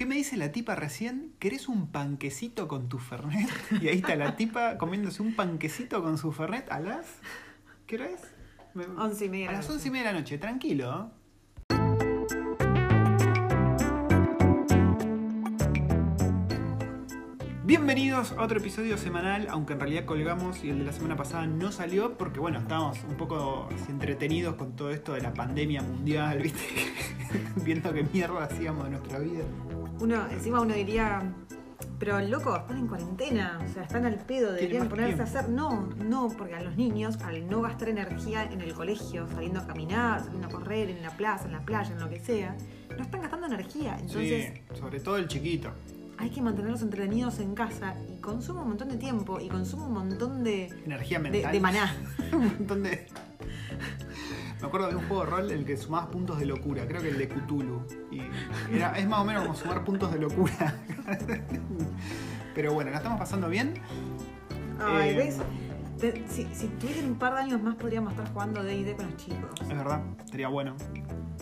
¿Qué me dice la tipa recién? ¿Querés un panquecito con tu Fernet? Y ahí está la tipa comiéndose un panquecito con su Fernet a las... ¿Qué hora es? Me- Once y media A las once y media de la noche, tranquilo. Bienvenidos a otro episodio semanal, aunque en realidad colgamos y el de la semana pasada no salió porque bueno, estábamos un poco entretenidos con todo esto de la pandemia mundial, ¿viste? Viendo qué mierda hacíamos de nuestra vida. Uno, encima uno diría, pero loco, están en cuarentena, o sea, están al pedo, deberían ponerse a tiempo. hacer. No, no, porque a los niños, al no gastar energía en el colegio, saliendo a caminar, saliendo a correr, en la plaza, en la playa, en lo que sea, no están gastando energía. Entonces, sí, sobre todo el chiquito. Hay que mantenerlos entretenidos en casa y consume un montón de tiempo y consume un montón de, Energía mental. de maná. un montón de. Me acuerdo de un juego de rol en el que sumabas puntos de locura, creo que el de Cthulhu. Y era, es más o menos como sumar puntos de locura. Pero bueno, ¿la estamos pasando bien? Ay, Eh, ¿ves? Te- si, si tuvieran un par de años más podríamos estar jugando D&D con los chicos. Es verdad, sería bueno.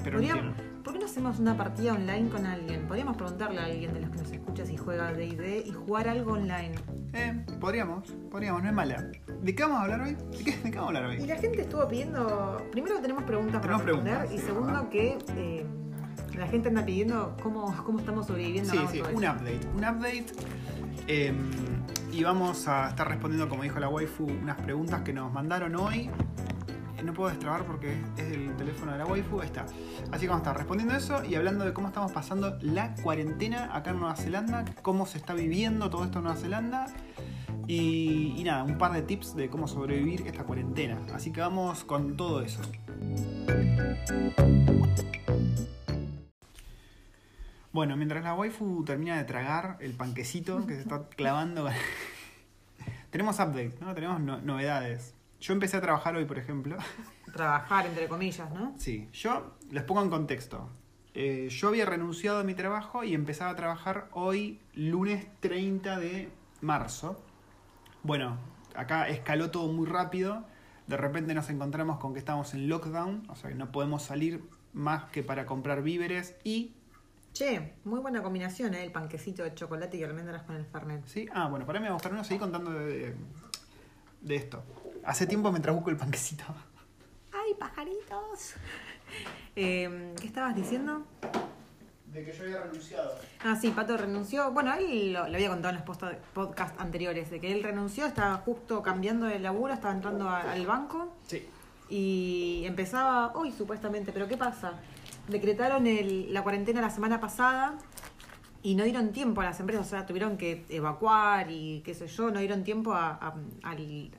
Pero no. ¿Por qué no hacemos una partida online con alguien? Podríamos preguntarle a alguien de los que nos escucha si juega D&D y jugar algo online. Eh, podríamos, podríamos, no es mala. ¿De qué vamos a hablar hoy? ¿De qué, de qué vamos a hablar Y hoy? la gente estuvo pidiendo... Primero que tenemos preguntas para responder preguntas, y sí, segundo verdad. que eh, la gente anda pidiendo cómo, cómo estamos sobreviviendo Sí, sí, un update. Un update. eh, y vamos a estar respondiendo, como dijo la waifu, unas preguntas que nos mandaron hoy. Eh, No puedo destrabar porque es el teléfono de la waifu. Está. Así que vamos a estar respondiendo eso y hablando de cómo estamos pasando la cuarentena acá en Nueva Zelanda, cómo se está viviendo todo esto en Nueva Zelanda. Y, nada, un par de tips de cómo sobrevivir esta cuarentena. Así que vamos con todo eso. Bueno, mientras la waifu termina de tragar el panquecito que se está clavando. Tenemos update, ¿no? Tenemos no- novedades. Yo empecé a trabajar hoy, por ejemplo. Trabajar, entre comillas, ¿no? Sí, yo les pongo en contexto. Eh, yo había renunciado a mi trabajo y empezaba a trabajar hoy, lunes 30 de marzo. Bueno, acá escaló todo muy rápido. De repente nos encontramos con que estamos en lockdown, o sea que no podemos salir más que para comprar víveres y Che, muy buena combinación, ¿eh? El panquecito de chocolate y almendras con el Fernet. ¿Sí? Ah, bueno, para mí a buscar uno, seguí contando de- de esto. Hace tiempo mientras busco el panquecito. ¡Ay, pajaritos! Eh, ¿Qué estabas diciendo? De que yo había renunciado. Ah, sí, Pato renunció. Bueno, él lo, lo había contado en los posta- podcast anteriores, de que él renunció, estaba justo cambiando de laburo, estaba entrando a- al banco Sí. y empezaba hoy supuestamente. Pero ¿qué pasa? Decretaron el- la cuarentena la semana pasada y no dieron tiempo a las empresas, o sea, tuvieron que evacuar y qué sé yo, no dieron tiempo a, a-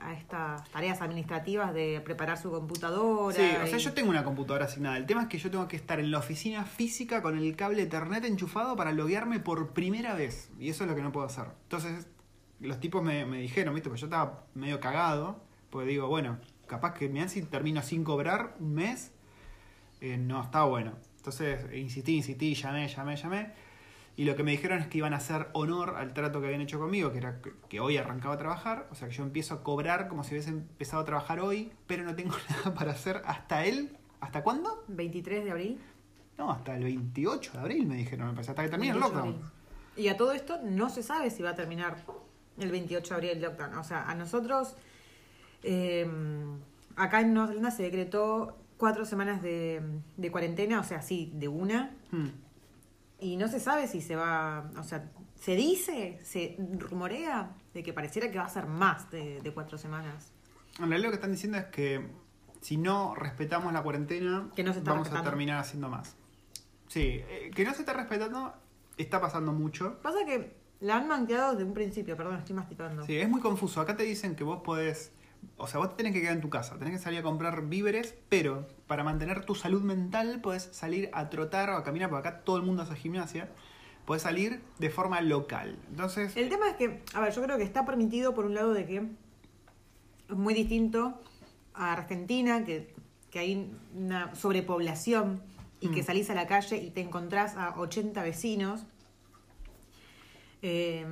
a estas tareas administrativas de preparar su computadora. Sí, o sea, yo tengo una computadora asignada. El tema es que yo tengo que estar en la oficina física con el cable Ethernet enchufado para loguearme por primera vez. Y eso es lo que no puedo hacer. Entonces, los tipos me, me dijeron, ¿viste? Pues yo estaba medio cagado. Porque digo, bueno, capaz que me si termino sin cobrar un mes. eh, no, está bueno. Entonces, insistí, insistí, llamé, llamé, llamé. Y lo que me dijeron es que iban a hacer honor al trato que habían hecho conmigo, que era que, hoy arrancaba a trabajar. O sea, que yo empiezo a cobrar como si hubiese empezado a trabajar hoy, pero no tengo nada para hacer hasta él. ¿Hasta cuándo? 23 de abril. No, hasta el 28 de abril me dijeron, me parece, hasta que termine el 28 de lockdown. Y a todo esto no se sabe si va a terminar el 28 de abril el lockdown. O sea, a nosotros, eh, acá en Nueva Zelanda se decretó cuatro semanas de, de cuarentena, o sea, sí, de una. Hmm. Y no se sabe si se va, o sea, se dice, se rumorea de que pareciera que va a ser más de, de cuatro semanas. En realidad lo que están diciendo es que si no respetamos la cuarentena, Que no se está vamos a terminar haciendo más. Sí, eh, que no se está respetando está pasando mucho. Pasa que la han manqueado desde un principio, perdón, estoy masticando. Sí, es muy confuso. Acá te dicen que vos podés. O sea, vos te tenés que quedar en tu casa, tenés que salir a comprar víveres, pero para mantener tu salud mental podés salir a trotar o a caminar, porque acá todo el mundo hace gimnasia. Podés salir de forma local. Entonces, El tema es que, a ver, yo creo que está permitido por un lado de que es muy distinto a Argentina, que, que hay una sobrepoblación y que Mm. salís a la calle y te encontrás a 80 vecinos eh,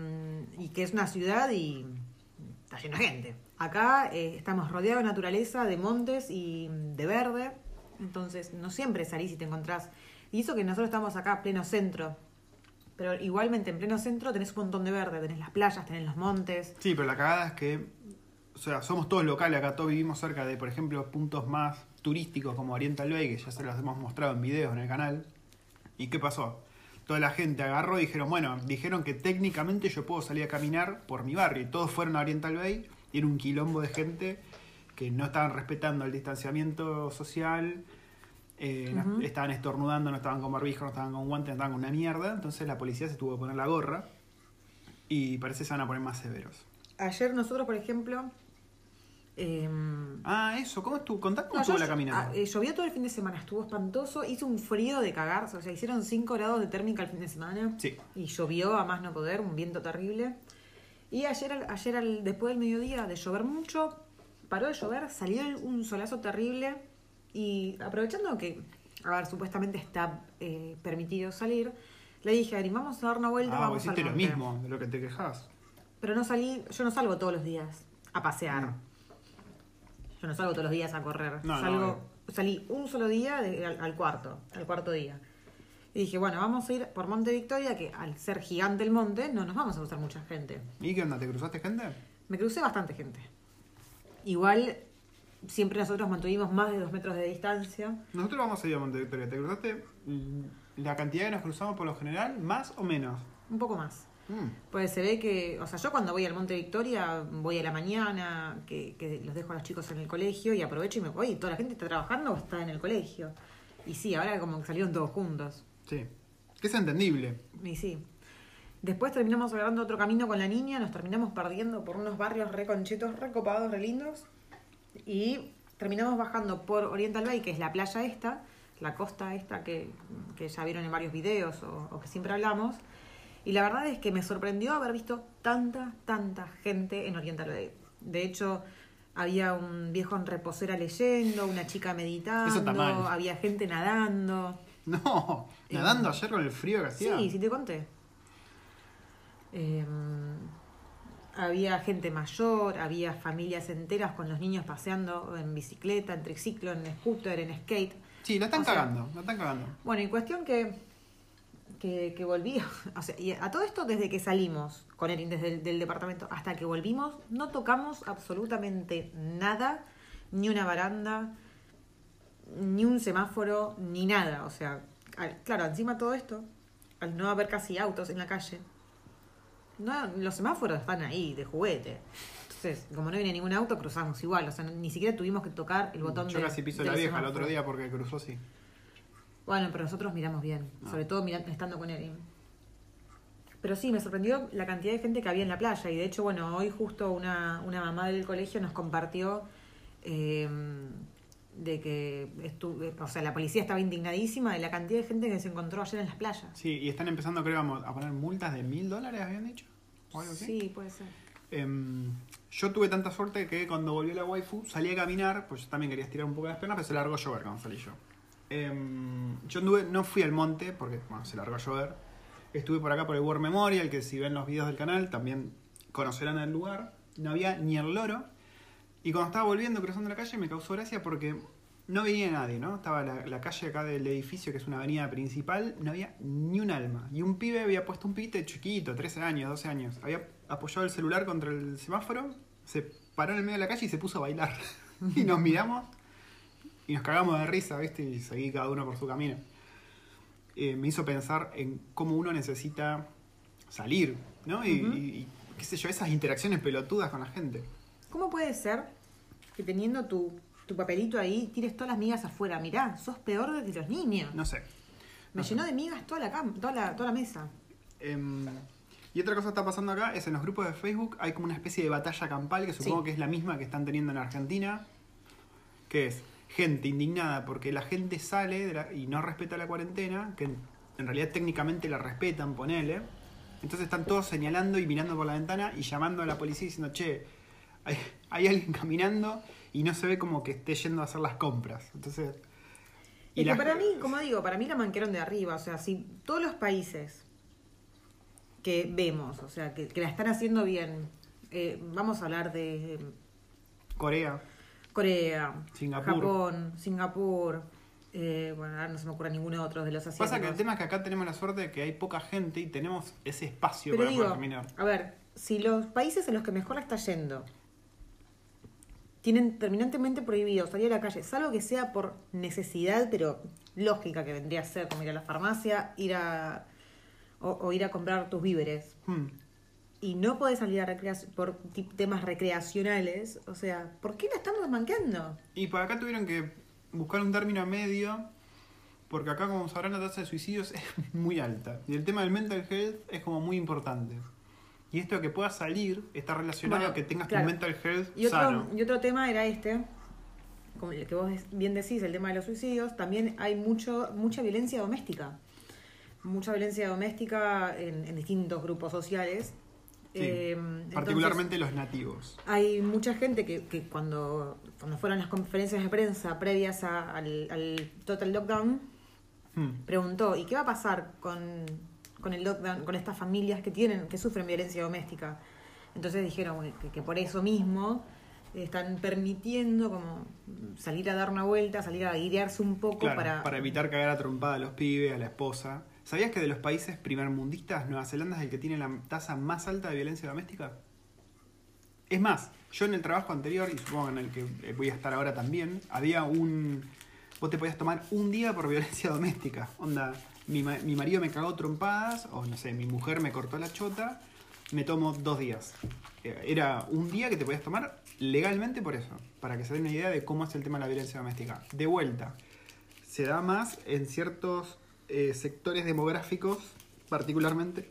y que es una ciudad y está lleno de gente. Acá eh, estamos rodeados de naturaleza, de montes y de verde, entonces no siempre salís y te encontrás. Y eso que nosotros estamos acá, pleno centro. Pero igualmente en pleno centro tenés un montón de verde, tenés las playas, tenés los montes. Sí, pero la cagada es que, o sea, somos todos locales acá, todos vivimos cerca de, por ejemplo, puntos más turísticos como Oriental Bay, que ya se los hemos mostrado en videos en el canal. ¿Y qué pasó? Toda la gente agarró y dijeron, bueno, dijeron que técnicamente yo puedo salir a caminar por mi barrio. Y todos fueron a Oriental Bay era un quilombo de gente que no estaban respetando el distanciamiento social, eh, estaban estornudando, no estaban con barbijo, no estaban con guantes, no estaban con una mierda. Entonces la policía se tuvo que poner la gorra y parece que se van a poner más severos. Ayer nosotros, por ejemplo... em, Ah, eso, ¿cómo estuvo? Contá cómo No, estuvo yo- la caminata. ah, eh, llovió todo el fin de semana, estuvo espantoso, hizo un frío de cagarse, o sea, hicieron 5 grados de térmica el fin de semana Sí. y llovió a más no poder, un viento terrible. Y ayer, ayer al- después del mediodía de llover mucho, paró de llover, salió un solazo terrible y aprovechando que, a ver, supuestamente está eh, permitido salir, le dije, Ari, vamos a dar una vuelta, Ah, vamos vos al hiciste lo monte". mismo de lo que te quejas. Pero no salí, yo no salgo todos los días a pasear. Mm. Yo no salgo todos los días a correr. No, no, Salgo, obvio. salí un solo día de- al, al cuarto, al cuarto día. Y dije, bueno, vamos a ir por Monte Victoria, que al ser gigante el monte, no nos vamos a cruzar mucha gente. ¿Y qué onda? ¿Te cruzaste gente? Me crucé bastante gente. Igual, siempre nosotros mantuvimos más de dos metros de distancia. Nosotros vamos a ir a Monte Victoria. ¿Te cruzaste la cantidad que nos cruzamos por lo general, más o menos? Un poco más. Mm. Pues se ve que, o sea, yo cuando voy al Monte Victoria, voy a la mañana, que, que los dejo a los chicos en el colegio y aprovecho y me voy. ¿Toda la gente está trabajando o está en el colegio? Y sí, ahora como que salieron todos juntos. Sí. Que es entendible. Y sí. Después terminamos agarrando otro camino con la niña, nos terminamos perdiendo por unos barrios reconchetos, recopados, re lindos. Y terminamos bajando por Oriental Bay, que es la playa esta, la costa esta que, que ya vieron en varios videos o, o que siempre hablamos. Y la verdad es que me sorprendió haber visto tanta, tanta gente en Oriental Bay. De hecho, había un viejo en reposera leyendo, una chica meditando, había gente nadando. No, nadando ayer con el frío que hacía. Sí, sí te conté. Eh, había gente mayor, había familias enteras con los niños paseando en bicicleta, en triciclo, en scooter, en skate. Sí, la están O sea, cagando, la están cagando. Bueno, y cuestión que, que, que volví, o sea, y a todo esto desde que salimos con Erin desde el del departamento hasta que volvimos, no tocamos absolutamente nada, ni una baranda, ni un semáforo, ni nada. O sea, al- claro, encima todo esto, al no haber casi autos en la calle, no, los semáforos están ahí, de juguete. Entonces, como no viene ningún auto, cruzamos igual. O sea, ni siquiera tuvimos que tocar el botón Yo de- casi piso la vieja el otro día porque cruzó así. Bueno, pero nosotros miramos bien, Ah. sobre todo mirando, estando con Erin. Pero sí, me sorprendió la cantidad de gente que había en la playa. Y de hecho, bueno, hoy justo una, una mamá del colegio nos compartió eh, de que, estu- o sea, la policía estaba indignadísima de la cantidad de gente que se encontró ayer en las playas. Sí, y están empezando, creo, a poner multas de mil dólares, habían dicho. ¿O algo así? Sí, puede ser. Em, yo tuve tanta suerte que cuando volvió la waifu salí a caminar, pues yo también quería estirar un poco las piernas, pero se largó a llover cuando salí yo. Em, yo anduve, no fui al monte porque bueno, se largó a llover. Estuve por acá por el War Memorial, que si ven los videos del canal también conocerán el lugar. No había ni el loro. Y cuando estaba volviendo cruzando la calle me causó gracia porque no veía nadie, ¿no? Estaba la, la calle acá del edificio, que es una avenida principal, no había ni un alma. Y un pibe había puesto un pibite chiquito, 13 años, 12 años. Había apoyado el celular contra el semáforo, se paró en el medio de la calle y se puso a bailar. y nos miramos y nos cagamos de risa, ¿viste? Y seguí cada uno por su camino. Eh, me hizo pensar en cómo uno necesita salir, ¿no? Y, Ujú. y- y, qué sé yo, esas interacciones pelotudas con la gente. ¿Cómo puede ser que teniendo tu, tu papelito ahí tires todas las migas afuera? Mirá, sos peor que los niños. No sé. Me no sé. llenó de migas toda la, cam toda la, toda la mesa. Em, y otra cosa que está pasando acá es en los grupos de Facebook hay como una especie de batalla campal que supongo Sí. que es la misma que están teniendo en Argentina, que es gente indignada porque la gente sale de la- y no respeta la cuarentena, que en, en realidad técnicamente la respetan, ponele. Entonces están todos señalando y mirando por la ventana y llamando a la policía diciendo, che, hay, hay alguien caminando y no se ve como que esté yendo a hacer las compras. Entonces... Y que para mí, como digo, para mí la manquearon de arriba. O sea, si todos los países que vemos, o sea, que, que la están haciendo bien, eh, vamos a hablar de Corea, Corea, Singapur. Japón, Singapur, Eh, bueno, ahora no se me ocurre ninguno otro de los asiáticos. Pasa que el tema es que acá tenemos la suerte de que hay poca gente y tenemos ese espacio Pero para digo, poder caminar. a ver, si los países en los que mejor la está yendo tienen terminantemente prohibido salir a la calle, salvo que sea por necesidad, pero lógica que vendría a ser como ir a la farmacia, ir a o, o ir a comprar tus víveres Hmm. y no podés salir a recrea- por temas recreacionales, o sea, ¿por qué la estamos desmanqueando? Y para acá tuvieron que buscar un término medio, porque acá, como sabrán, la tasa de suicidios es muy alta. Y el tema del mental health es como muy importante. Y esto de que puedas salir está relacionado Bueno, a que tengas claro. tu mental health Y otro, sano. y otro tema era este, como el que vos bien decís, el tema de los suicidios, también hay mucho mucha violencia doméstica. Mucha violencia doméstica en, en distintos grupos sociales. Sí, Eh, entonces, Particularmente los nativos. hay mucha gente que, que cuando, cuando fueron las conferencias de prensa previas a- al, al total lockdown, Hmm. preguntó, ¿y qué va a pasar con, con el lockdown, con estas familias que tienen, que sufren violencia doméstica? Entonces dijeron bueno, que, que por eso mismo están permitiendo como salir a dar una vuelta, salir a guiarse un poco Claro, para... para... evitar cagar a trompada a los pibes, a la esposa. ¿Sabías que de los países primermundistas, Nueva Zelanda es el que tiene la tasa más alta de violencia doméstica? Es más, yo en el trabajo anterior, y supongo en el que eh, voy a estar ahora también, había un... Vos te podías tomar un día por violencia doméstica. Onda, mi, mi marido me cagó trompadas, o no sé, mi mujer me cortó la chota, me tomo dos días. Eh, Era un día que te podías tomar legalmente por eso, para que se den una idea de cómo es el tema de la violencia doméstica. De vuelta, se da más en ciertos eh, sectores demográficos, particularmente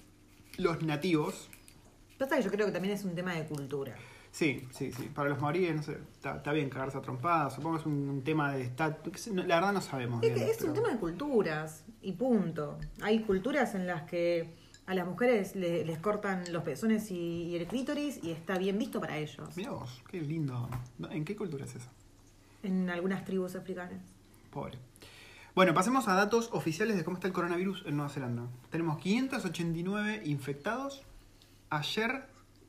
los nativos. Pasa que yo creo que también es un tema de cultura. Sí, sí, sí. Para los maoríes, no sé, está, está bien cagarse a trompadas. Supongo que es un, un tema de estatus. La verdad no sabemos. Es bien, que es un tema de culturas y punto. Hay culturas en las que a las mujeres le- les cortan los pezones y, y el clítoris y está bien visto para ellos. Mirá vos, qué lindo. ¿En qué cultura es eso? En algunas tribus africanas. Pobre. Bueno, pasemos a datos oficiales de cómo está el coronavirus en Nueva Zelanda. Tenemos 589 infectados. Ayer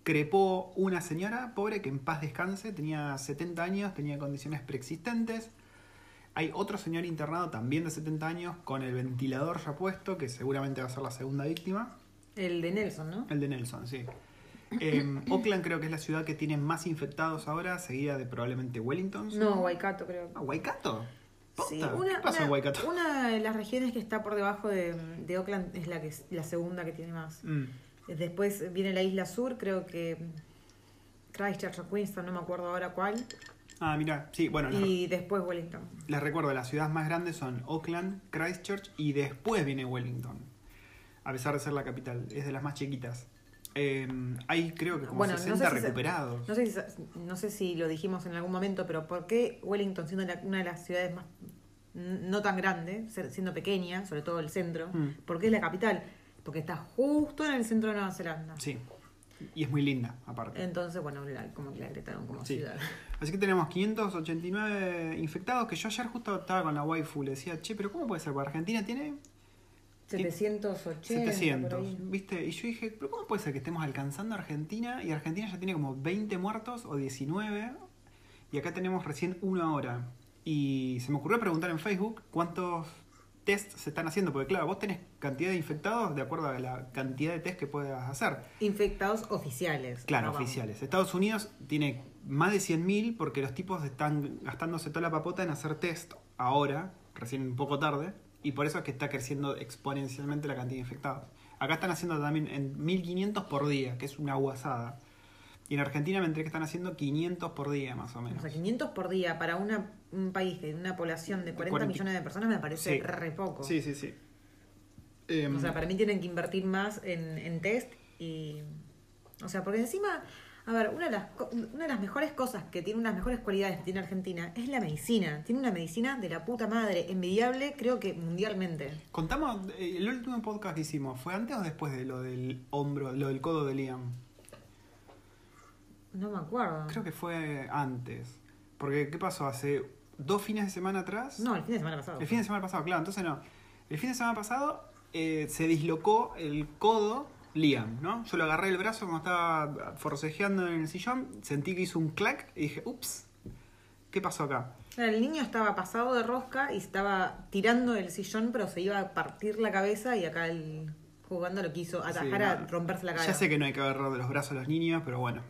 crepó una señora pobre que en paz descanse, tenía 70 años, tenía condiciones preexistentes. Hay otro señor internado también de 70 años con el ventilador ya puesto, que seguramente va a ser la segunda víctima. El de Nelson, ¿no? El de Nelson, sí. Eh, Auckland creo que es la ciudad que tiene más infectados ahora, seguida de probablemente Wellington. No, Waikato creo. Ah, ¿Waikato? ¿Posta? Sí, ¿Qué una, pasa en una- Waikato? una de las regiones que está por debajo de, de Auckland es la que es la segunda que tiene más. Mm. Después viene la isla sur, creo que Christchurch o Queenstown, no me acuerdo ahora cuál. Ah, mira, sí, bueno, Y después Wellington. les recuerdo, las ciudades más grandes son Auckland, Christchurch y después viene Wellington. A pesar de ser la capital, es de las más chiquitas. Eh, hay creo que como Bueno, no 60 sé si se- recuperados. No sé, si, no sé si lo dijimos en algún momento, pero ¿por qué Wellington, siendo la- una de las ciudades más no tan grande, siendo pequeña, sobre todo el centro, Mm. ¿por qué es la capital? Porque está justo en el centro de Nueva Zelanda. Sí, y es muy linda aparte. Entonces, bueno, la- como que la decretaron como Sí. ciudad. Así que tenemos 589 infectados que yo ayer justo estaba con la waifu, le decía, che, pero ¿cómo puede ser? Porque Argentina tiene 780. 700, por ahí. ¿viste? Y yo dije, pero ¿cómo puede ser que estemos alcanzando a Argentina y Argentina ya tiene como 20 muertos o 19 y acá tenemos recién uno ahora? Y se me ocurrió preguntar en Facebook cuántos test se están haciendo, porque claro, vos tenés cantidad de infectados de acuerdo a la cantidad de test que puedas hacer. Infectados oficiales. Claro, oficiales. Estados Unidos tiene más de 100.000 porque los tipos están gastándose toda la papota en hacer test ahora, recién un poco tarde, y por eso es que está creciendo exponencialmente la cantidad de infectados. Acá están haciendo también en 1.500 por día, que es una guasada. Y en Argentina me enteré que están haciendo 500 por día, más o menos. O sea, 500 por día para una, un país que una población de 40 40. millones de personas me parece Sí. re poco. Sí, sí, sí. Em, O sea, para mí tienen que invertir más en, en test y... O sea, porque encima, a ver, una de, las, una de las mejores cosas que tiene, unas mejores cualidades que tiene Argentina es la medicina. Tiene una medicina de la puta madre, envidiable creo que mundialmente. Contamos, eh, el último podcast que hicimos, ¿fue antes o después de lo del hombro, lo del codo de Liam? No me acuerdo. Creo que fue antes. Porque, ¿qué pasó? Hace dos fines de semana atrás. No, el fin de semana pasado. El fin de semana pasado, claro, entonces no. El fin de semana pasado eh, se dislocó el codo Liam, ¿no? Yo lo agarré el brazo como estaba forcejeando en el sillón, sentí que hizo un clac y dije, ups. ¿Qué pasó acá? Claro, El niño estaba pasado de rosca y estaba tirando el sillón, pero se iba a partir la cabeza y acá el jugando lo quiso atajar Sí, a romperse la cara. Ya sé que no hay que agarrar de los brazos a los niños, pero bueno.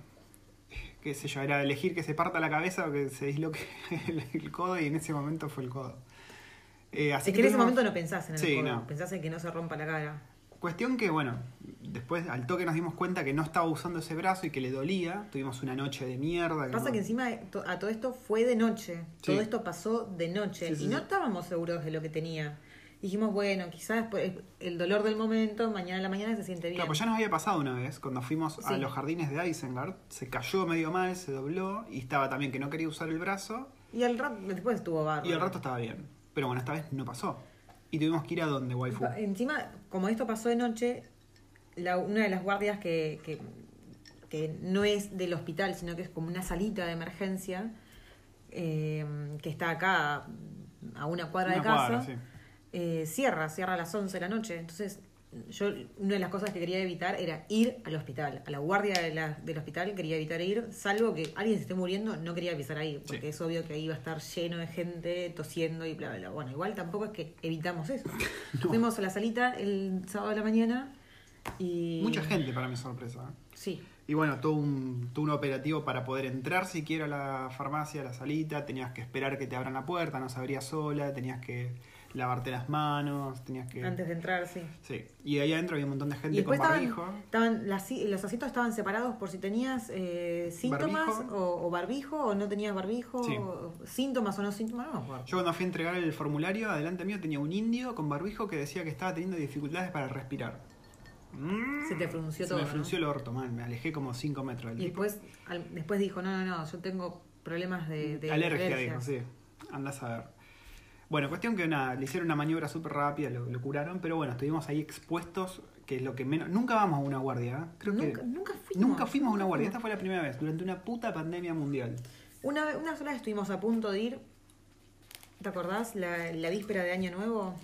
Qué sé yo, era elegir que se parta la cabeza o que se disloque el, el codo y en ese momento fue el codo. Eh, así Es que en ese momento no pensás en el Sí, codo, no. pensás en que no se rompa la cara. Cuestión que, bueno, después al toque nos dimos cuenta que no estaba usando ese brazo y que le dolía. Tuvimos una noche de mierda. Pasa no- que encima a todo esto fue de noche. Sí. Todo esto pasó de noche. Sí, y no estábamos seguros de lo que tenía. Dijimos, bueno, quizás pues, el dolor del momento, mañana a la mañana se siente bien. Claro, pues ya nos había pasado una vez, cuando fuimos a los jardines de Isengard, se cayó medio mal, se dobló y estaba también que no quería usar el brazo Y al rato, después estuvo bárbaro. y al rato estaba bien. Pero bueno, esta vez no pasó. Y tuvimos que ir a donde, waifu. Encima, como esto pasó de noche, la- una de las guardias que, que, que no es del hospital, sino que es como una salita de emergencia, eh, que está acá a una cuadra Una de casa, cuadra, sí. Eh, cierra, cierra a las 11 de la noche. Entonces, yo una de las cosas que quería evitar era ir al hospital. A la guardia de la- del hospital quería evitar ir, salvo que alguien se esté muriendo, no quería avisar ahí, porque Sí. es obvio que ahí iba a estar lleno de gente tosiendo y bla, bla, bla. Bueno, igual tampoco es que evitamos eso. No. Fuimos a la salita el sábado de la mañana y... Mucha gente para mi sorpresa. ¿eh? Sí. Y bueno, todo un, todo un operativo para poder entrar siquiera a la farmacia, a la salita. Tenías que esperar que te abran la puerta, no se abría sola. Tenías que lavarte las manos, tenías que... Antes de entrar, sí. Sí. Y ahí adentro había un montón de gente con estaban, barbijo. estaban las si- los asientos estaban separados por si tenías eh, síntomas Barbijo. o, o barbijo o no tenías barbijo, Sí. o- síntomas o no síntomas, no. Yo cuando fui a entregar el formulario, adelante mío tenía un indio con barbijo que decía que estaba teniendo dificultades para respirar. Mm, Se te frunció se todo, me ¿no? frunció el orto, man. Me alejé como 5 metros del Y tipo. después, al- después dijo, no, no, no, yo tengo problemas de, de alergia, dijo, sí. Andás a ver. Bueno, cuestión que nada, le hicieron una maniobra súper rápida, lo, lo curaron, pero bueno, estuvimos ahí expuestos, que es lo que menos... Nunca vamos a una guardia, ¿eh? Creo Nunca, que... nunca fuimos. Nunca fuimos a una guardia, esta fue la primera vez, durante una puta pandemia mundial. Una, vez- una sola vez estuvimos a punto de ir, ¿te acordás? La, la víspera de Año Nuevo,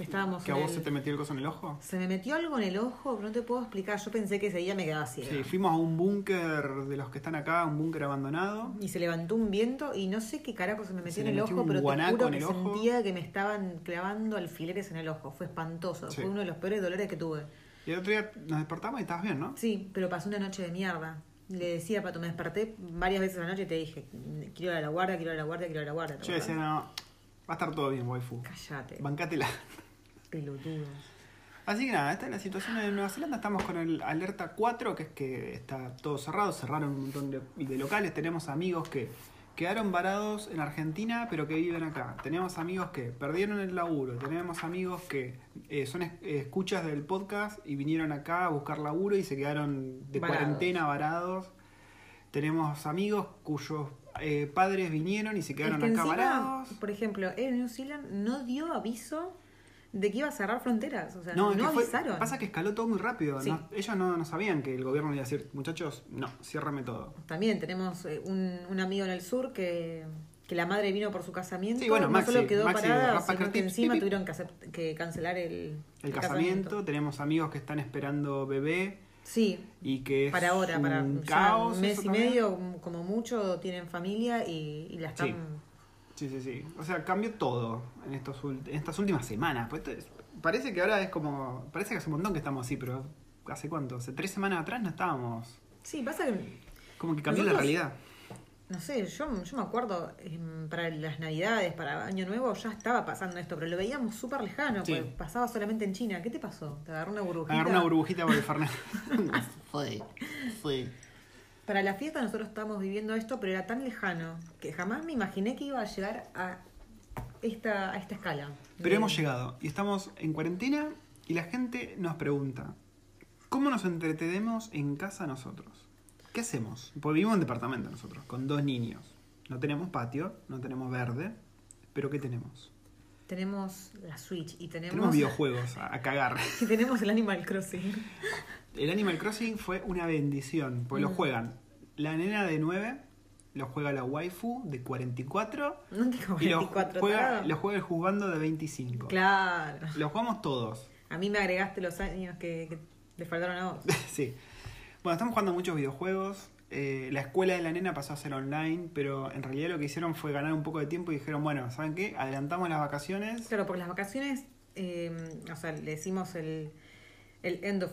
que estábamos ¿Que a vos el- se te metió coso en el ojo? Se me metió algo en el ojo que no te puedo explicar. Yo pensé que ese día me quedaba ciega. Sí, fuimos a un búnker de los que están acá, un búnker abandonado. Y se levantó un viento y no sé qué carajo se me metió Se en el metió ojo, pero te juro que sentía que me estaban clavando alfileres en el ojo. Fue espantoso. Sí. Fue uno de los peores dolores que tuve. Y el otro día nos despertamos y estabas bien, ¿no? Sí, pero pasó una noche de mierda. Le decía a Pato, me desperté varias veces a la noche y te dije, quiero ir a la guardia, quiero ir a la guardia, quiero ir a la guardia. ¿te Yo decía, acordás? no, va a estar todo bien, waifu. Cállate, Bancátela. Pelotudo. Así que nada, esta es la situación en Nueva Zelanda. Estamos con el alerta 4, que es que está todo cerrado. Cerraron un montón de, de locales. Tenemos amigos que quedaron varados en Argentina, pero que viven acá. Tenemos amigos que perdieron el laburo. Tenemos amigos que eh, son es- escuchas del podcast y vinieron acá a buscar laburo y se quedaron de Varados. cuarentena varados. Tenemos amigos cuyos eh, padres vinieron y se quedaron Es que acá encima, varados. por ejemplo, Air New Zealand no dio aviso de que iba a cerrar fronteras. O sea, No, no, fue- avisaron. pasa que escaló todo muy rápido. Sí. no- ellos no, no sabían que el gobierno iba a decir, muchachos, no, ciérrame todo. También tenemos eh, un, un amigo en el sur que, que la madre vino por su casamiento. Sí, bueno, no Maxi, solo quedó Maxi parada, sino que encima pip, pip. tuvieron que, que cancelar el, El casamiento, tenemos amigos que están esperando bebé Sí, y que es para ahora, para un ya caos. un mes y medio, como mucho, tienen familia y, y la están... Sí. Sí, sí, sí. O sea, cambió todo en, estos, en estas últimas semanas. Pues esto es- parece que ahora es como. Parece que hace un montón que estamos así, pero ¿hace cuánto? Hace tres semanas atrás no estábamos. Sí, pasa que Como que cambió la realidad. No sé, yo, yo me acuerdo, em, para las navidades, para Año Nuevo, ya estaba pasando esto, pero lo veíamos súper lejano, Sí. porque pasaba solamente en China. ¿Qué te pasó? ¿Te agarró una burbujita? Agarré una burbujita por el Fernet. sí, sí. Para la fiesta nosotros estábamos viviendo esto, pero era tan lejano que jamás me imaginé que iba a llegar a esta, a esta escala. Pero hemos llegado y estamos en cuarentena y la gente nos pregunta, ¿cómo nos entretenemos en casa nosotros? ¿Qué hacemos? Porque vivimos en departamento nosotros, con dos niños. No tenemos patio, no tenemos verde, pero ¿qué tenemos? Tenemos la Switch y tenemos, Tenemos videojuegos a, a cagar. y tenemos el Animal Crossing. El Animal Crossing fue una bendición, porque lo Mm. juegan la nena de 9, lo juega la waifu de 44 No y lo 24 juega, tarado. lo juega el jugando de 25. Claro. Lo jugamos todos. A mí me agregaste los años que, que le faltaron a vos. sí. Bueno, estamos jugando muchos videojuegos. Eh, la escuela de la nena pasó a ser online, pero en realidad lo que hicieron fue ganar un poco de tiempo y dijeron, bueno, ¿saben qué? Adelantamos las vacaciones. Claro, porque las vacaciones, eh, o sea, le decimos el, el end of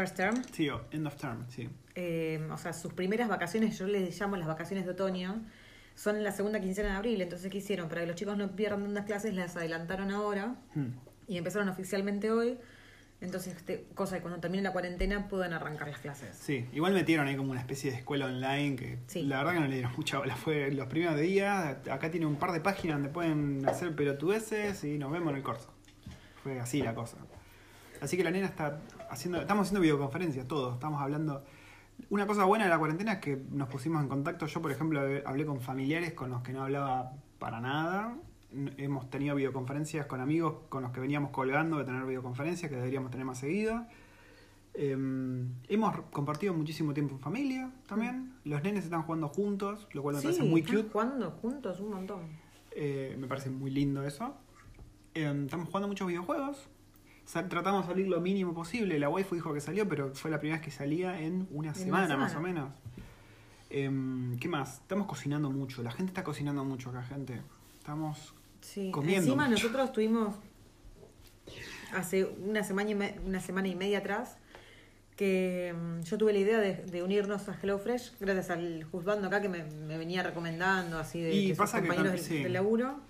first term. Sí, o end of term, sí. Eh, o sea, sus primeras vacaciones, yo les llamo las vacaciones de otoño, son en la segunda quincena de abril. Entonces, ¿qué hicieron? Para que los chicos no pierdan unas clases, las adelantaron ahora Hmm. y empezaron oficialmente hoy. Entonces, este, cosa que cuando termine la cuarentena puedan arrancar las clases. Sí, igual metieron ahí como una especie de escuela online que Sí. la verdad que no le dieron mucha bola. Fue los primeros días, acá tiene un par de páginas donde pueden hacer pelotudeces y nos vemos en el corso. Fue así la cosa. Así que la nena está haciendo, estamos haciendo videoconferencias todos, estamos hablando. Una cosa buena de la cuarentena es que nos pusimos en contacto. Yo, por ejemplo, hablé con familiares con los que no hablaba para nada. Hemos tenido videoconferencias con amigos con los que veníamos colgando de tener videoconferencias, que deberíamos tener más seguido. Eh, hemos compartido muchísimo tiempo en familia también. Los nenes están jugando juntos, lo cual me parece muy están cute. jugando juntos un montón. Eh, me parece muy lindo eso. Eh, estamos jugando muchos videojuegos. Tratamos de salir lo mínimo posible. La waifu dijo que salió, pero fue la primera vez que salía en una una semana, más o menos. Eh, ¿Qué más? Estamos cocinando mucho. La gente está cocinando mucho acá, gente. Estamos... Sí, Comiendo encima mucho. nosotros tuvimos hace una semana y, me- una semana y media atrás que mm, yo tuve la idea de, de unirnos a HelloFresh gracias al juzgando acá que me, me venía recomendando así de, Y de pasa que compañeros tam- del, sí. del laburo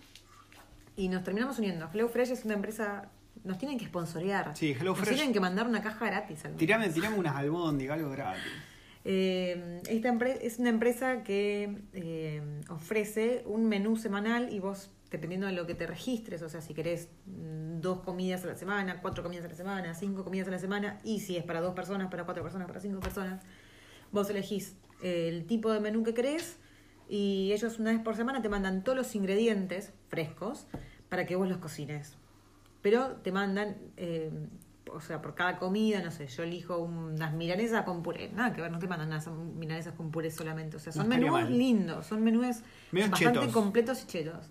y nos terminamos uniendo. HelloFresh es una empresa, nos tienen que sponsorear. Sí, Nos tienen que mandar una caja gratis. al menos. Tirame, tirame unas albóndigas, algo gratis. Eh, esta es una empresa que eh, ofrece un menú semanal y vos, dependiendo de lo que te registres, o sea, si querés mm, dos comidas a la semana, cuatro comidas a la semana, cinco comidas a la semana, y si es para dos personas, para cuatro personas, para cinco personas, vos elegís eh, el tipo de menú que querés y ellos una vez por semana te mandan todos los ingredientes frescos para que vos los cocines. Pero te mandan, eh, o sea, por cada comida, no sé, yo elijo unas milanesas con puré. Nada que ver, no te mandan unas milanesas con puré solamente. O sea, son No menús mal. lindos, son menús bastante chetos. completos y chetos.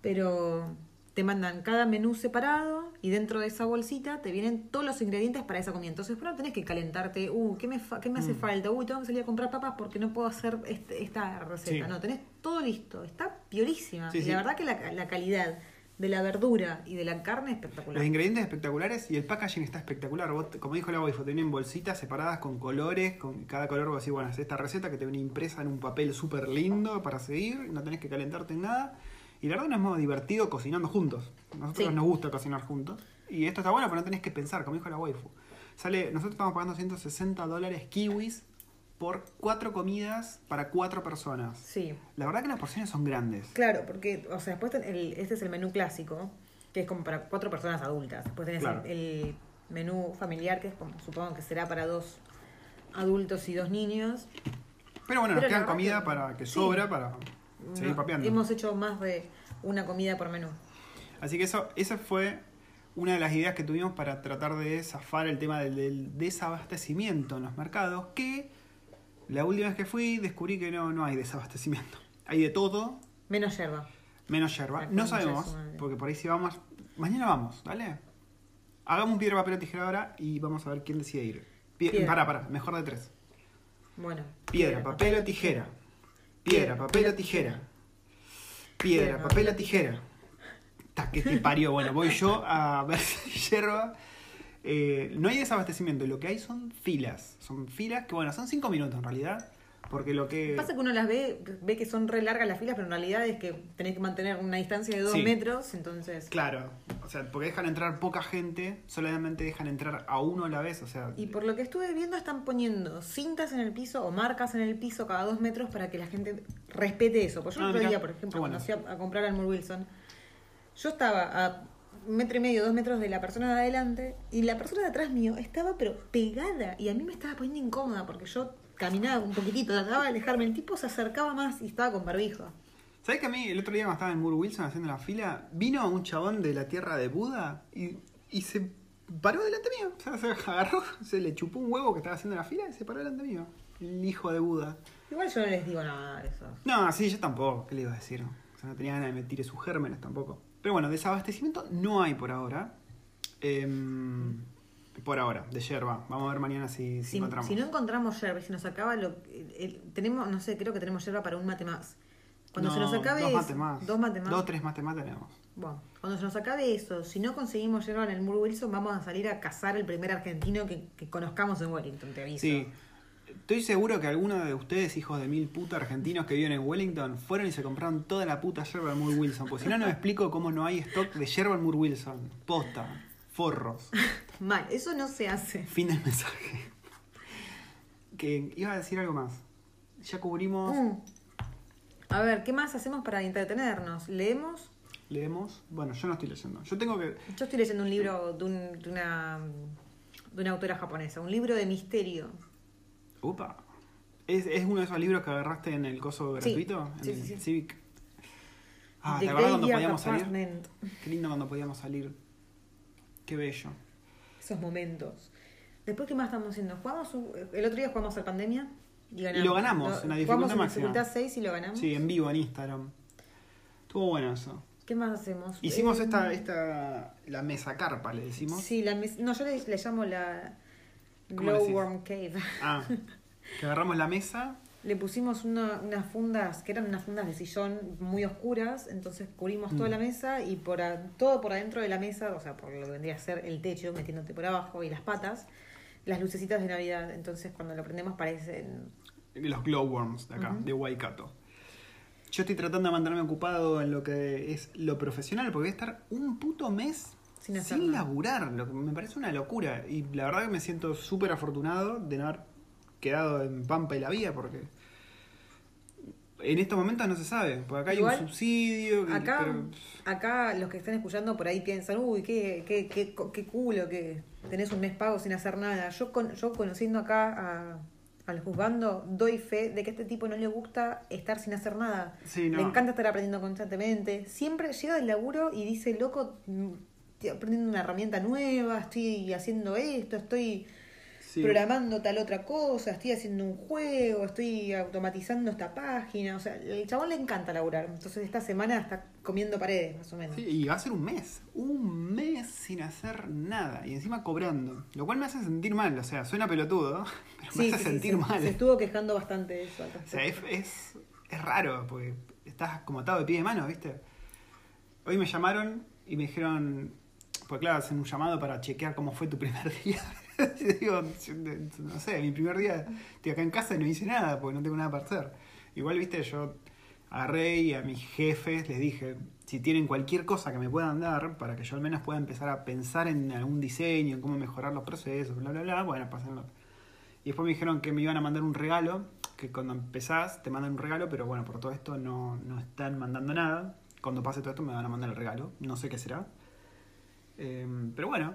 Pero te mandan cada menú separado y dentro de esa bolsita te vienen todos los ingredientes para esa comida. Entonces, bueno, tenés que calentarte, uh, ¿qué me, fa- qué me hace Mm. falta? Uy, tengo que salir a comprar papas porque no puedo hacer este- esta receta. Sí. No, tenés todo listo, está piorísima. Sí, y sí. la verdad que la, la calidad de la verdura y de la carne es espectacular. Los ingredientes espectaculares y el packaging está espectacular. Vos, como dijo la waifu, te vienen bolsitas separadas con colores, con cada color vos decís, bueno, es esta receta que te viene impresa en un papel súper lindo para seguir, no tenés que calentarte en nada. Y la verdad nos hemos divertido cocinando juntos. Nosotros Sí. nos gusta cocinar juntos. Y esto está bueno, pero no tenés que pensar, como dijo la waifu. Sale, nosotros estamos pagando 160 dólares kiwis por cuatro comidas para cuatro personas. Sí, La verdad que las porciones son grandes. claro, porque, o sea, después el- este es el menú clásico, que es como para cuatro personas adultas. Después tenés Claro. el, el menú familiar, que es como, supongo que será para dos adultos y dos niños. Pero bueno, nos Pero verdad comida que- para que sí. sobra para seguir No, papeando. hemos hecho más de una comida por menú. Así que eso, esa fue una de las ideas que tuvimos para tratar de zafar el tema del, del desabastecimiento en los mercados, que la última vez que fui descubrí que no, no hay desabastecimiento. Hay de todo, Menos yerba. menos yerba. No sabemos, porque por ahí si vamos... Mañana vamos, ¿vale? Hagamos un piedra, papel o tijera ahora y vamos a ver quién decide ir. Pie- Piedra. Pará, pará, mejor de tres. Bueno. Piedra, papel o tijera. Piedra, papel o tijera. Piedra, papel o tijera. Ta, que te parió. Bueno, voy yo a ver si yerba. Eh, no hay desabastecimiento, lo que hay son filas. Son filas que, bueno, son cinco minutos en realidad. Porque lo que. Pasa que uno las ve, ve que son re largas las filas, pero en realidad es que tenés que mantener una distancia de dos Sí. metros, entonces... Claro, o sea, porque dejan entrar poca gente, solamente dejan entrar a uno a la vez, o sea. Y por lo que estuve viendo están poniendo cintas en el piso o marcas en el piso cada dos metros para que la gente respete eso. Pues yo el Ah, otro día, por ejemplo, bueno. cuando fui a, a comprar al Moore Wilson, yo estaba a un metro y medio, dos metros de la persona de adelante y la persona de atrás mío estaba pero pegada y a mí me estaba poniendo incómoda porque yo caminaba un poquitito, trataba de alejarme, el tipo se acercaba más y estaba con barbijo. ¿Sabes que a mí el otro día cuando estaba en Moore Wilson haciendo la fila, vino un chabón de la tierra de Buda y, y se paró delante mío? O sea, se agarró, se le chupó un huevo que estaba haciendo la fila y se paró delante mío. El hijo de Buda. Igual yo no les digo nada de eso. No, sí, yo tampoco, ¿qué le iba a decir? O sea, no tenía ganas de meter sus gérmenes tampoco. Pero bueno, desabastecimiento no hay por ahora. Em, por ahora, de yerba. Vamos a ver mañana si, si Si, encontramos. si no encontramos yerba, si nos acaba lo el- tenemos, no sé, creo que tenemos yerba para un mate más. Cuando se No, nos acabe dos es- mates más. dos mates más. Dos, tres mates más tenemos. Bueno, cuando se nos acabe eso, si no conseguimos yerba en el Moore Wilson, vamos a salir a cazar el primer argentino que, que conozcamos en Wellington, te aviso. Sí. Estoy seguro que alguno de ustedes, hijos de mil puta argentinos que viven en Wellington, fueron y se compraron toda la puta yerba Moore Wilson. Porque si no, no me explico cómo no hay stock de yerba Moore Wilson. Posta. Forros. Mal, eso no se hace. Fin del mensaje. Que iba a decir algo más. Ya cubrimos, Mm. A ver, ¿qué más hacemos para entretenernos? ¿Leemos? leemos. Bueno, yo no estoy leyendo. Yo tengo que. Yo estoy leyendo un libro de, un- de una, de una autora japonesa, un libro de misterio. Upa. ¿Es, es uno de esos libros que agarraste en el coso gratuito? Sí, en sí, el sí. Civic. Ah, ¿te acordás cuando podíamos salir? Qué lindo cuando podíamos salir. Qué bello. Esos momentos. Después, ¿qué más estamos haciendo? Jugamos el otro día jugamos a pandemia y ganamos. Y lo ganamos, en la dificultad en máxima. dificultad 6 y lo ganamos. Sí, en vivo en Instagram. Estuvo bueno eso. ¿Qué más hacemos? Hicimos Eh, esta, esta, la mesa carpa, le decimos. Sí, la mes- no, yo le, le llamo la. Glowworm Cave. Ah, que agarramos la mesa. Le pusimos una- unas fundas, que eran unas fundas de sillón muy oscuras, entonces cubrimos toda Mm. la mesa y por a- todo por adentro de la mesa, o sea, por lo que vendría a ser el techo, metiéndote por abajo y las patas, las lucecitas de Navidad. Entonces cuando lo prendemos parecen... Los glowworms de acá, de Waikato. Yo estoy tratando de mantenerme ocupado en lo que es lo profesional, porque voy a estar un puto mes Sin sin, hacer nada. laburar, lo que me parece una locura. Y la verdad que me siento súper afortunado de no haber quedado en Pampa y la Vía, porque en estos momentos no se sabe, porque acá hay un subsidio. que- Acá, pero- acá los que están escuchando por ahí piensan, uy, qué, qué, qué, qué culo que tenés un mes pago sin hacer nada. Yo, con, yo conociendo acá a, al juzgando, doy fe de que a este tipo no le gusta estar sin hacer nada. Sí, no. Le encanta estar aprendiendo constantemente. Siempre llega del laburo y dice, loco, estoy aprendiendo una herramienta nueva, estoy haciendo esto, estoy sí. programando tal otra cosa, estoy haciendo un juego, estoy automatizando esta página. O sea, el chabón le encanta laburar. Entonces esta semana está comiendo paredes, más o menos. Sí, y va a ser un mes, un mes sin hacer nada y encima cobrando, lo cual me hace sentir mal, o sea, suena pelotudo, pero me Sí, hace sí, sentir se- mal. Se estuvo quejando bastante de eso. O sea, es, es, es raro, porque estás como atado de pie de mano, ¿viste? Hoy me llamaron y me dijeron, pues claro, hacen un llamado para chequear cómo fue tu primer día. Digo, no sé, mi primer día estoy acá en casa y no hice nada, porque no tengo nada para hacer. Igual, ¿viste? Yo agarré y a mis jefes les dije, si tienen cualquier cosa que me puedan dar, para que yo al menos pueda empezar a pensar en algún diseño, en cómo mejorar los procesos, bla, bla, bla, bueno, pásenlo. Y después me dijeron que me iban a mandar un regalo, que cuando empezás te mandan un regalo, pero bueno, por todo esto no, no están mandando nada. Cuando pase todo esto me van a mandar el regalo, no sé qué será. Eh, pero bueno,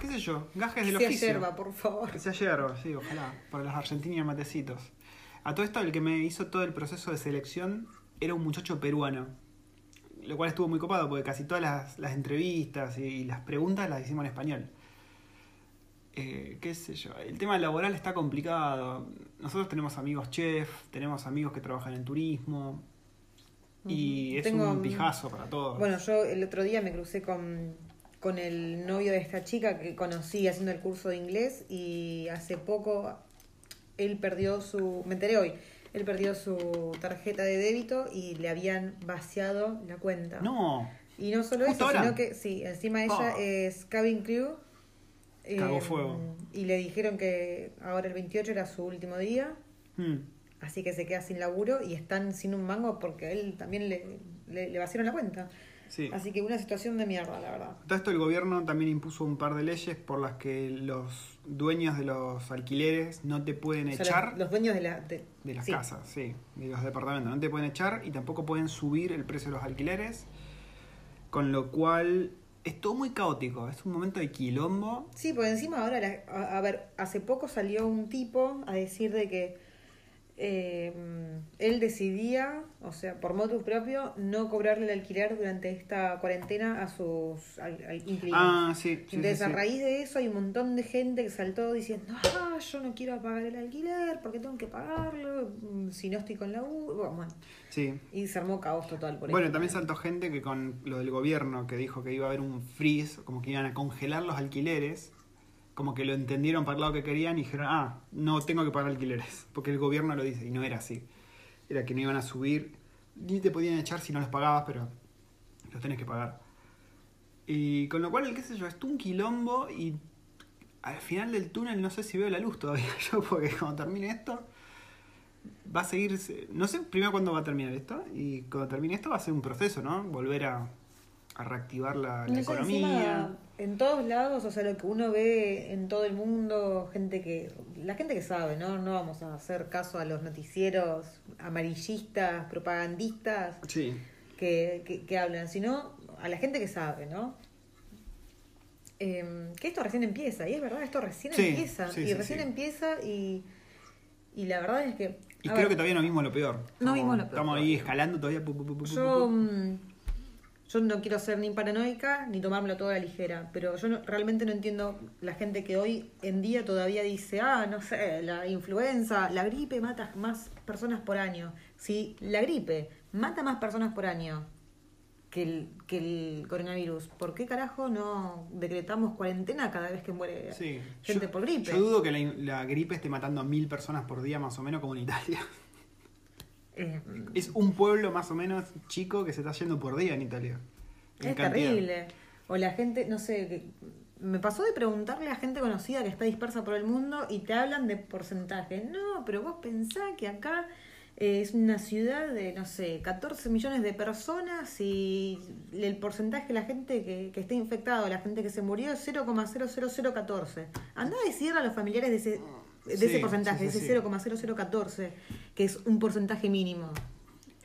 qué sé yo, gajes del Que sea oficio. yerba, por favor. Que sea yerba, sí, ojalá, para los argentinos matecitos. A todo esto, el que me hizo todo el proceso de selección era un muchacho peruano. Lo cual estuvo muy copado porque casi todas las, las entrevistas y, y las preguntas las hicimos en español. Eh, qué sé yo, el tema laboral está complicado. Nosotros tenemos amigos chef, tenemos amigos que trabajan en turismo. Y es Tengo, un pijazo para todos. Bueno, yo el otro día me crucé con, con el novio de esta chica que conocí haciendo el curso de inglés y hace poco él perdió su, me enteré hoy, él perdió su tarjeta de débito y le habían vaciado la cuenta. no, Y no solo eso, sino que sí, encima ella Oh. es cabin crew. Cagó eh, fuego. Y le dijeron que ahora el 28 era su último día, hmm, así que se queda sin laburo y están sin un mango porque él también le, le, le vaciaron la cuenta. Sí. Así que una situación de mierda, la verdad. Todo esto el gobierno también impuso un par de leyes por las que los dueños de los alquileres no te pueden O sea, echar los, los dueños de la... de- de las sí. casas, sí, de los departamentos, no te pueden echar y tampoco pueden subir el precio de los alquileres, con lo cual es todo muy caótico, es un momento de quilombo. Sí, por encima ahora, la- a, a ver, hace poco salió un tipo a decir de que eh, él decidía, o sea, por motus propio, no cobrarle el alquiler durante esta cuarentena a sus al- al- inquilinos. Ah, sí, sí, Entonces, sí, a raíz de eso, hay un montón de gente que saltó diciendo: Ah, yo no quiero pagar el alquiler porque tengo que pagarlo mm, si no estoy con la U. Bueno, Sí. y se armó caos total por Bueno, también saltó gente que con lo del gobierno que dijo que iba a haber un freeze, como que iban a congelar los alquileres como que lo entendieron para el lado que querían y dijeron, ah, no tengo que pagar alquileres, porque el gobierno lo dice, y no era así. Era que no iban a subir, ni te podían echar si no los pagabas, pero los tenés que pagar. Y con lo cual, qué sé yo, es un quilombo y al final del túnel no sé si veo la luz todavía yo, porque cuando termine esto, va a seguir, no sé primero cuándo va a terminar esto, y cuando termine esto va a ser un proceso, ¿no? Volver a, a reactivar la, la No sé, economía. En todos lados, o sea, lo que uno ve en todo el mundo, gente que, la gente que sabe, ¿no? No vamos a hacer caso a los noticieros amarillistas, propagandistas Sí, que, que, que hablan, sino a la gente que sabe, ¿no? Em, que esto recién empieza, y es verdad, esto recién Sí, empieza, sí, y recién empieza y, y la verdad es que... y creo ver, que todavía no vimos lo peor. No vimos lo peor Estamos ahí escalando todavía. pu, pu, pu, pu, pu, Yo, mm, yo no quiero ser ni paranoica ni tomármelo todo a la ligera, pero yo no- realmente no entiendo la gente que hoy en día todavía dice, ah, no sé, la influenza, la gripe mata más personas por año. Si la gripe mata más personas por año que el, que el coronavirus, ¿por qué carajo no decretamos cuarentena cada vez que muere Sí. gente yo, por gripe? Yo dudo que la, la gripe esté matando a mil personas por día, más o menos, como en Italia. Eh, Es un pueblo más o menos chico que se está yendo por día en Italia. En Es cantidad. terrible. O la gente, no sé, que- me pasó de preguntarle a gente conocida que está dispersa por el mundo y te hablan de porcentaje. No, pero vos pensá que acá eh, es una ciudad de, no sé, 14 millones de personas y el porcentaje de la gente que, que está infectado, la gente que se murió es 0,00014. Andá a decirle a los familiares de ese, de Sí, ese porcentaje, sí, sí, ese sí. 0,0014, que es un porcentaje mínimo.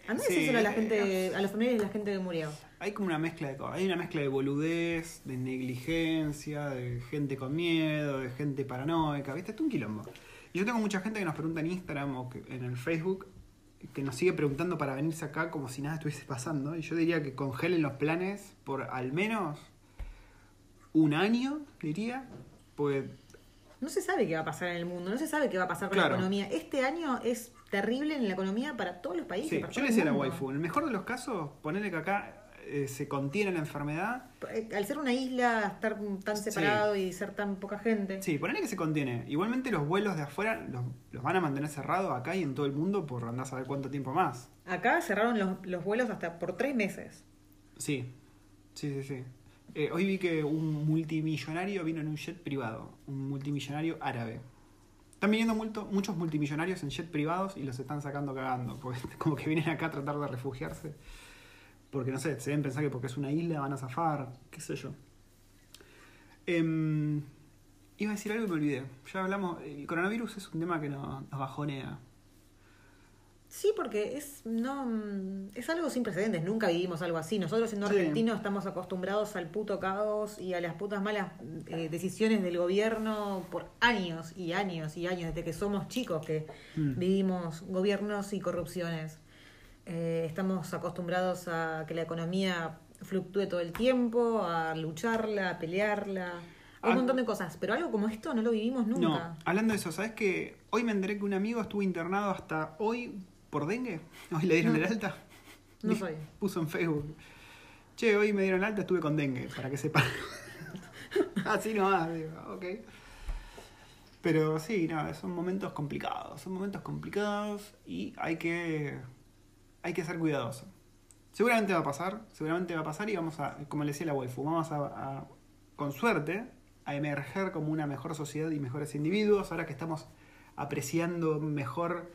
A Sí, decírselo a la eh, gente, a los familiares de la gente que murió. Hay como una mezcla de cosas. Hay una mezcla de boludez, de negligencia, de gente con miedo, de gente paranoica. ¿Viste? Esto es un quilombo. Y yo tengo mucha gente que nos pregunta en Instagram o que- en el Facebook que nos sigue preguntando para venirse acá como si nada estuviese pasando. Y yo diría que congelen los planes por al menos un año, diría. Pues No se sabe qué va a pasar en el mundo, no se sabe qué va a pasar con Claro. la economía. Este año es terrible en la economía para todos los países. sí, para yo le decía a la waifu, en el mejor de los casos, ponerle que acá eh, se contiene la enfermedad Eh, Al ser una isla, estar tan Sí. separado y ser tan poca gente. Sí, ponele que se contiene. Igualmente los vuelos de afuera los, los van a mantener cerrados acá y en todo el mundo por andar a saber cuánto tiempo más. Acá cerraron los, los vuelos hasta por tres meses. Sí, sí, sí, sí. Eh, hoy vi que un multimillonario vino en un jet privado, un multimillonario árabe. Están viniendo muchos multimillonarios en jet privados y los están sacando cagando, porque como que vienen acá a tratar de refugiarse. Porque no sé, se deben pensar que porque es una isla van a zafar, qué sé yo. Em, iba a decir algo y me olvidé. Ya hablamos, el coronavirus es un tema que nos bajonea. Sí, porque es no mm, es algo sin precedentes, nunca vivimos algo así. Nosotros siendo Sí. argentinos estamos acostumbrados al puto caos y a las putas malas eh, decisiones del gobierno por años y años y años, desde que somos chicos que Mm. vivimos gobiernos y corrupciones. Eh, estamos acostumbrados a que la economía fluctúe todo el tiempo, a lucharla, a pelearla, a un montón de cosas. Pero algo como esto no lo vivimos nunca. No, hablando de eso, ¿sabes que Hoy me enteré que un amigo estuvo internado hasta hoy por dengue. Hoy le dieron No. el alta. No sabía. Puso en Facebook. Che, hoy me dieron el alta, estuve con dengue, para que sepan. Así nomás, digo, ok. Pero sí, no, son momentos complicados, son momentos complicados y hay que, hay que ser cuidadoso. Seguramente va a pasar, seguramente va a pasar y vamos a, como le decía la waifu, vamos a, a, con suerte, a emerger como una mejor sociedad y mejores individuos, ahora que estamos apreciando mejor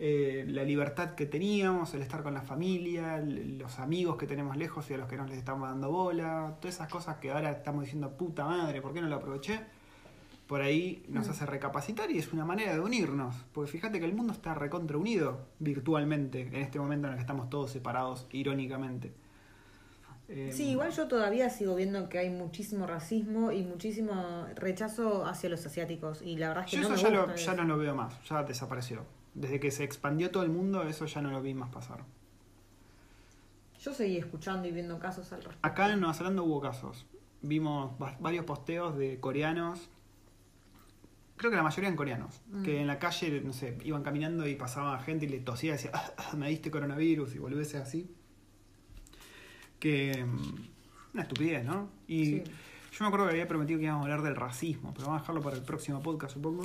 eh, la libertad que teníamos, el estar con la familia, los amigos que tenemos lejos y a los que no les estamos dando bola, todas esas cosas que ahora estamos diciendo, puta madre, ¿por qué no lo aproveché? Por ahí nos Mm. hace recapacitar y es una manera de unirnos, porque fíjate que el mundo está recontra unido virtualmente en este momento en el que estamos todos separados, irónicamente. Eh, Sí, igual yo todavía sigo viendo que hay muchísimo racismo y muchísimo rechazo hacia los asiáticos. Y la verdad es que Yo no eso me ya, lo, ya no lo veo más, ya desapareció. Desde que se expandió todo el mundo, eso ya no lo vi más pasar. Yo seguí escuchando y viendo casos al respecto. Acá en Nueva Zelanda hubo casos. Vimos va- varios posteos de coreanos, creo que la mayoría eran coreanos, Mm. que en la calle, no sé, iban caminando y pasaba gente y le tosía y decía, "Ah, ah, me diste coronavirus y volviese así. Que. mm, Una estupidez, ¿no? Y Sí. Yo me acuerdo que había prometido que íbamos a hablar del racismo, pero vamos a dejarlo para el próximo podcast, supongo.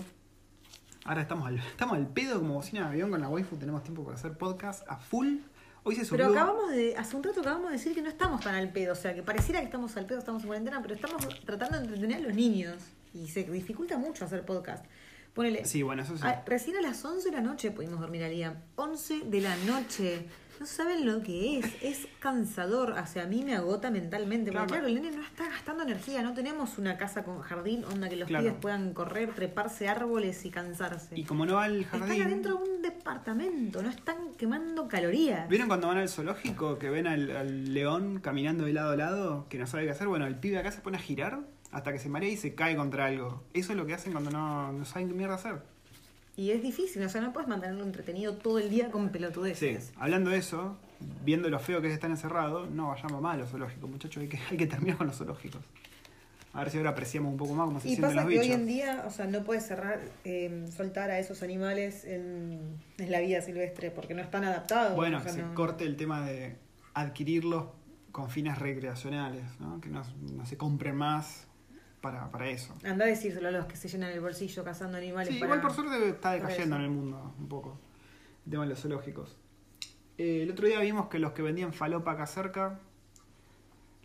Ahora estamos al, estamos al pedo como bocina de avión con la waifu, tenemos tiempo para hacer podcast a full. Hoy se subió. Pero acabamos de, hace un rato acabamos de decir que no estamos tan al pedo, o sea, que pareciera que estamos al pedo, estamos en cuarentena, pero estamos tratando de entretener a los niños y se dificulta mucho hacer podcast. Ponele, Sí, bueno, eso sí. a- recién a las 11 de la noche pudimos dormir al día. 11 de la noche. No saben lo que es, es cansador, o sea, a mí me agota mentalmente. Porque Claro. claro, el nene no está gastando energía, no tenemos una casa con jardín, onda que los Claro. pibes puedan correr, treparse árboles y cansarse. Y como no va al Están jardín. adentro de un departamento, no están quemando calorías. ¿Vieron cuando van al zoológico que ven al, al león caminando de lado a lado que no sabe qué hacer? Bueno, el pibe acá se pone a girar hasta que se marea y se cae contra algo. Eso es lo que hacen cuando no, no saben qué mierda hacer. Y es difícil, o sea, no puedes mantenerlo entretenido todo el día con Sí, pelotudeces. hablando de eso, viendo lo feo que es estar encerrado, no vayamos más a los zoológicos, muchachos. Hay que, hay que terminar con los zoológicos. A ver si ahora apreciamos un poco más cómo se Y sienten pasa los que bichos. hoy en día, o sea, no puedes cerrar, eh, soltar a esos animales en, en la vida silvestre porque no están adaptados. Bueno, o sea, que se no- corte el tema de adquirirlos con fines recreacionales, ¿no? que no, no se compren más para, para eso. Anda a decírselo a los que se llenan el bolsillo cazando animales. Sí, para- igual por suerte está decayendo en el mundo un poco el tema de los zoológicos. Eh, el otro día vimos que los que vendían falopa acá cerca,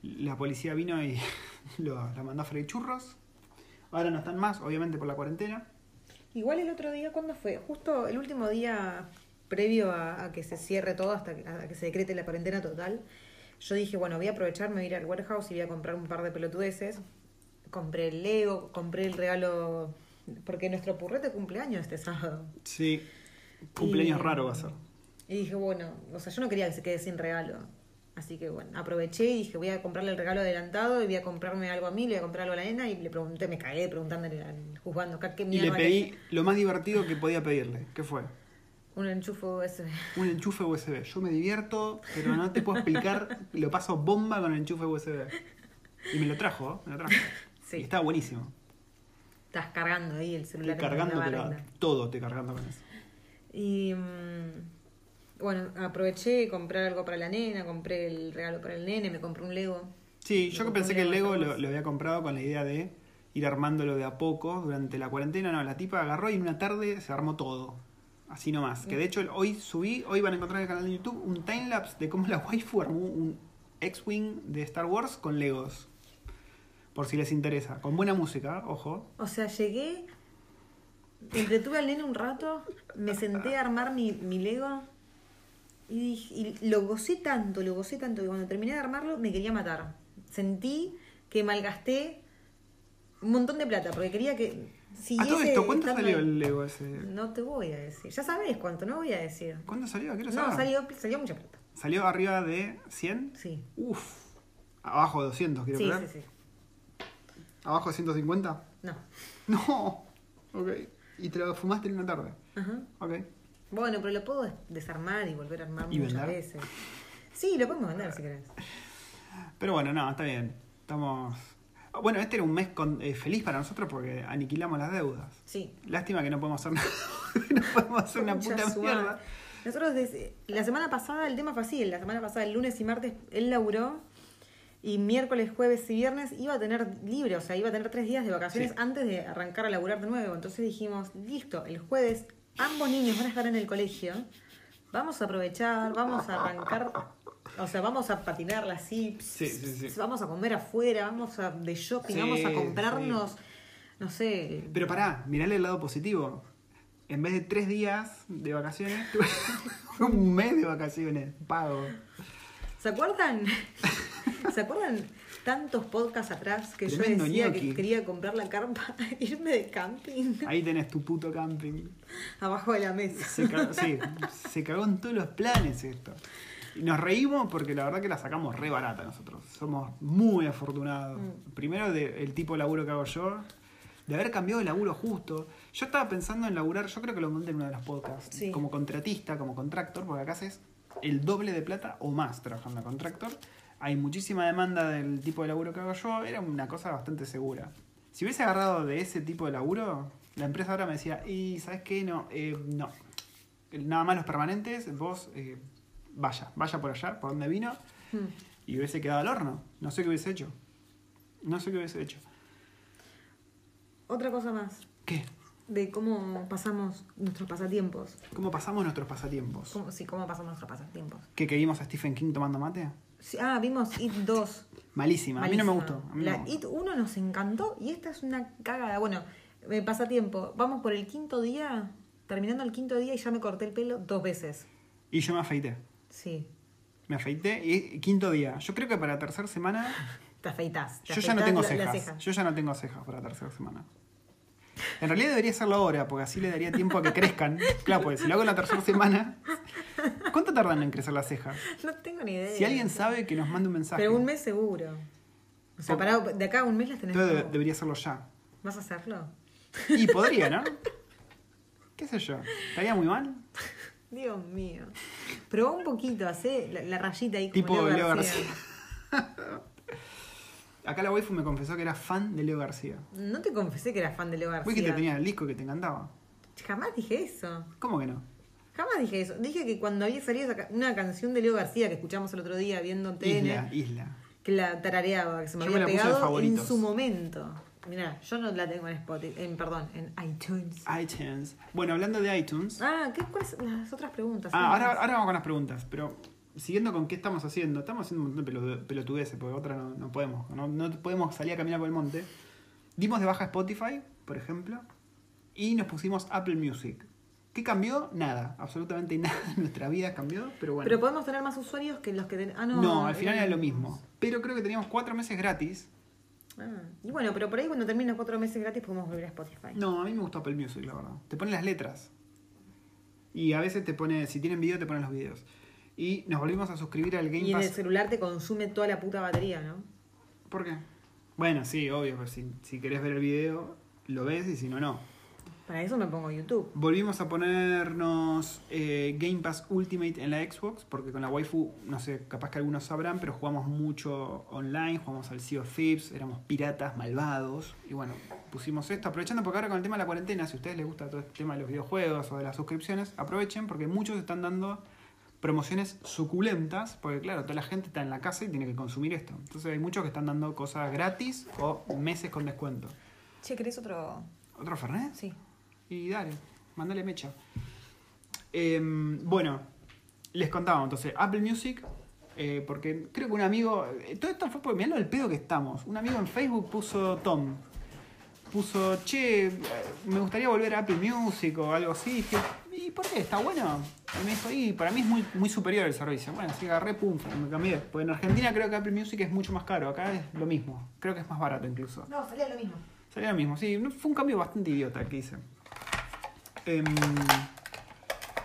la policía vino y lo, la mandó a freír churros. Ahora no están más, obviamente por la cuarentena. Igual el otro día, ¿cuándo fue? Justo el último día previo a, a que se cierre todo, hasta que, a que se decrete la cuarentena total, yo dije, bueno, voy a aprovechar, me voy a ir al warehouse y voy a comprar un par de pelotudeces. Compré el Lego, compré el regalo, porque nuestro purrete cumpleaños este sábado. Sí, cumpleaños Y- raro va a ser. Y dije, bueno, o sea, yo no quería que se quede sin regalo. Así que bueno, aproveché y dije, voy a comprarle el regalo adelantado y voy a comprarme algo a mí, le voy a comprar algo a la nena y le pregunté, me cagué preguntándole, juzgando acá qué Y mierda le pedí lo más divertido que podía pedirle. ¿Qué fue? un enchufe USB. Un enchufe USB. Yo me divierto, pero no te puedo explicar. Lo paso bomba con el enchufe USB. Y me lo trajo, ¿eh? me lo trajo. Sí. Y estaba buenísimo. Estás cargando ahí el Estoy celular. en cargando, todo estoy cargando con eso. Y mm, bueno, aproveché, compré algo para la nena, compré el regalo para el nene, me compré un Lego. Sí, yo que pensé que el Lego lo había comprado con la idea de ir armándolo de a poco durante la cuarentena. No, la tipa agarró y en una tarde se armó todo. Así nomás. Que de hecho hoy subí, hoy van a encontrar en el canal de YouTube un timelapse de cómo la waifu armó un X-Wing de Star Wars con Legos. Por si les interesa. Con buena música, ojo. O sea, llegué, entretuve al nene un rato, me senté a armar mi, mi Lego y, dije- y lo gocé tanto, lo gocé tanto que cuando terminé de armarlo me quería matar. Sentí que malgasté un montón de plata porque quería que... a todo esto, ¿cuánto salió ahí. el Lego ese? No te voy a decir. Ya sabes cuánto, no voy a decir. ¿Cuánto salió? ¿A qué No, salió, salió mucha plata. ¿Salió arriba de 100? Sí. Uf. Abajo de 200, quiero Sí, sí, creer. sí. ¿Abajo de 150? No. No. Ok. Y te lo fumaste en una tarde. Ajá. Ok. Bueno, pero lo puedo des- desarmar y volver a armar ¿Y muchas vender? veces. Sí, lo podemos vender si querés. Pero bueno, no, está bien. Estamos. Bueno, este era un mes con- eh, feliz para nosotros porque aniquilamos las deudas. Sí. Lástima que no podemos hacer nada. no podemos hacer una puta mierda. Nosotros desde- la semana pasada el tema fue así, la semana pasada, el lunes y martes, él laburó y miércoles, jueves y viernes iba a tener libre, o sea, iba a tener tres días de vacaciones Sí. antes de arrancar a laburar de nuevo. Entonces dijimos, listo, el jueves ambos niños van a estar en el colegio, vamos a aprovechar, vamos a arrancar, o sea, vamos a patinarla así, Sí, sí, sí. vamos a comer afuera, vamos a de shopping, vamos a comprarnos, no sé, Pero pará, mirale el lado positivo. En vez de tres días de vacaciones, un mes de vacaciones pago. ¿Se acuerdan? ¿Se acuerdan tantos podcasts atrás que Tremendo yo decía ñoqui. que quería comprar la carpa, irme de camping Ahí tenés tu puto camping. abajo de la mesa? Se cagó, sí, se cagó en todos los planes esto. Y nos reímos porque la verdad que la sacamos re barata nosotros. Somos muy afortunados. Mm. Primero del tipo de laburo que hago yo, de haber cambiado de laburo justo. Yo estaba pensando en laburar, yo creo que lo monté en uno de los podcasts, Sí. como contratista, como contractor, porque acá haces el doble de plata o más trabajando de contractor. Hay muchísima demanda del tipo de laburo que hago yo, era una cosa bastante segura. Si hubiese agarrado de ese tipo de laburo, la empresa ahora me decía, y ¿sabes qué? No, eh, no. Nada más los permanentes, vos eh, vaya, vaya por allá, por donde vino, Hmm. y hubiese quedado al horno. No sé qué hubiese hecho. No sé qué hubiese hecho. Otra cosa más ¿Qué? de cómo pasamos nuestros pasatiempos. ¿Cómo pasamos nuestros pasatiempos? ¿Cómo, sí, cómo pasamos nuestros pasatiempos. ¿Qué, que vimos a Stephen King tomando mate? Sí, ah, vimos It 2. Malísima. A mí no me gustó. A mí no La me gustó. It 1 nos encantó y esta es una cagada. Bueno, me pasa tiempo. Vamos por el quinto día, terminando el quinto día y ya me corté el pelo dos veces. Y yo me afeité. Sí. Me afeité y quinto día. Yo creo que para tercera semana. Te afeitas. Yo ya no tengo la- cejas. Yo ya no tengo cejas para tercera semana. En realidad debería hacerlo ahora, porque así le daría tiempo a que crezcan. Claro, porque si lo hago en la tercera semana. ¿Cuánto tardan en crecer las cejas? No tengo ni idea. Si alguien sabe, que nos mande un mensaje. Pero un mes seguro. O sea, pará, de acá a un mes las tenés. Todo. debería hacerlo ya. ¿Vas a hacerlo? Y podría, ¿no? ¿Qué sé yo? ¿Estaría muy mal? Dios mío. Probá un poquito, hacé la, la rayita ahí como Tipo Leo Leo García. Acá la waifu me confesó que era fan de Leo García. No te confesé que eras fan de Leo Vos que García. te tenía el disco que te encantaba. Jamás dije eso. ¿Cómo que no? Jamás dije eso. Dije que cuando había salido una canción de Leo García que escuchamos el otro día viendo TN, Isla, isla. que la tarareaba, que se me Yo me había la puse de pegado en su momento. Mirá, yo no la tengo en Spotify, en, perdón, en iTunes. iTunes. Bueno, hablando de iTunes. Ah, ¿qué, ¿cuáles son las otras preguntas? Ah, ¿Qué ahora, ahora vamos con las preguntas, pero siguiendo con qué estamos haciendo, estamos haciendo un montón de pelo- pelotudeces, porque otra no, no podemos, no, no podemos salir a caminar por el monte. Dimos de baja Spotify, por ejemplo, y nos pusimos Apple Music. ¿Qué cambió? Nada, absolutamente nada en nuestra vida cambió, pero bueno. Pero podemos tener más usuarios que los que ten... Ah, no. no, al final era lo eh, mismo. Pero creo que teníamos cuatro meses gratis. Ah, y bueno, pero por ahí cuando termine cuatro meses gratis podemos volver a Spotify. No, a mí me gustó Apple Music, la verdad. Te pone las letras. Y a veces te pone, si tienen video, te ponen los videos. Y nos volvimos a suscribir al Game Y en el Pass. celular te consume toda la puta batería, ¿no? ¿Por qué? Bueno, sí, obvio, pero si, si querés ver el video, lo ves y si no, no. Para eso me pongo YouTube. Volvimos a ponernos eh, Game Pass Ultimate en la Xbox, porque con la waifu, no sé, capaz que algunos sabrán, pero jugamos mucho online, jugamos al Sea of Thieves, éramos piratas, malvados, y bueno, pusimos esto, aprovechando porque ahora con el tema de la cuarentena, si a ustedes les gusta todo este tema de los videojuegos o de las suscripciones, aprovechen porque muchos están dando promociones suculentas, porque claro, toda la gente está en la casa y tiene que consumir esto. Entonces hay muchos que están dando cosas gratis o meses con descuento. Che, ¿querés otro? ¿Otro Fernet? Sí. Y dale, mándale mecha. Em, bueno, les contaba entonces, Apple Music, eh, porque creo que un amigo, eh, todo esto fue por mirando el pedo que estamos. Un amigo en Facebook puso Tom, puso, che, eh, me gustaría volver a Apple Music o algo así. Dije, ¿y por qué? ¿Está bueno? Y me dijo, y para mí es muy, muy superior el servicio. Bueno, así agarré, pum, me cambié. Pues en Argentina creo que Apple Music es mucho más caro, acá es lo mismo. Creo que es más barato incluso. No, salía lo mismo. Sería lo mismo, sí. Fue un cambio bastante idiota el que hice. Em,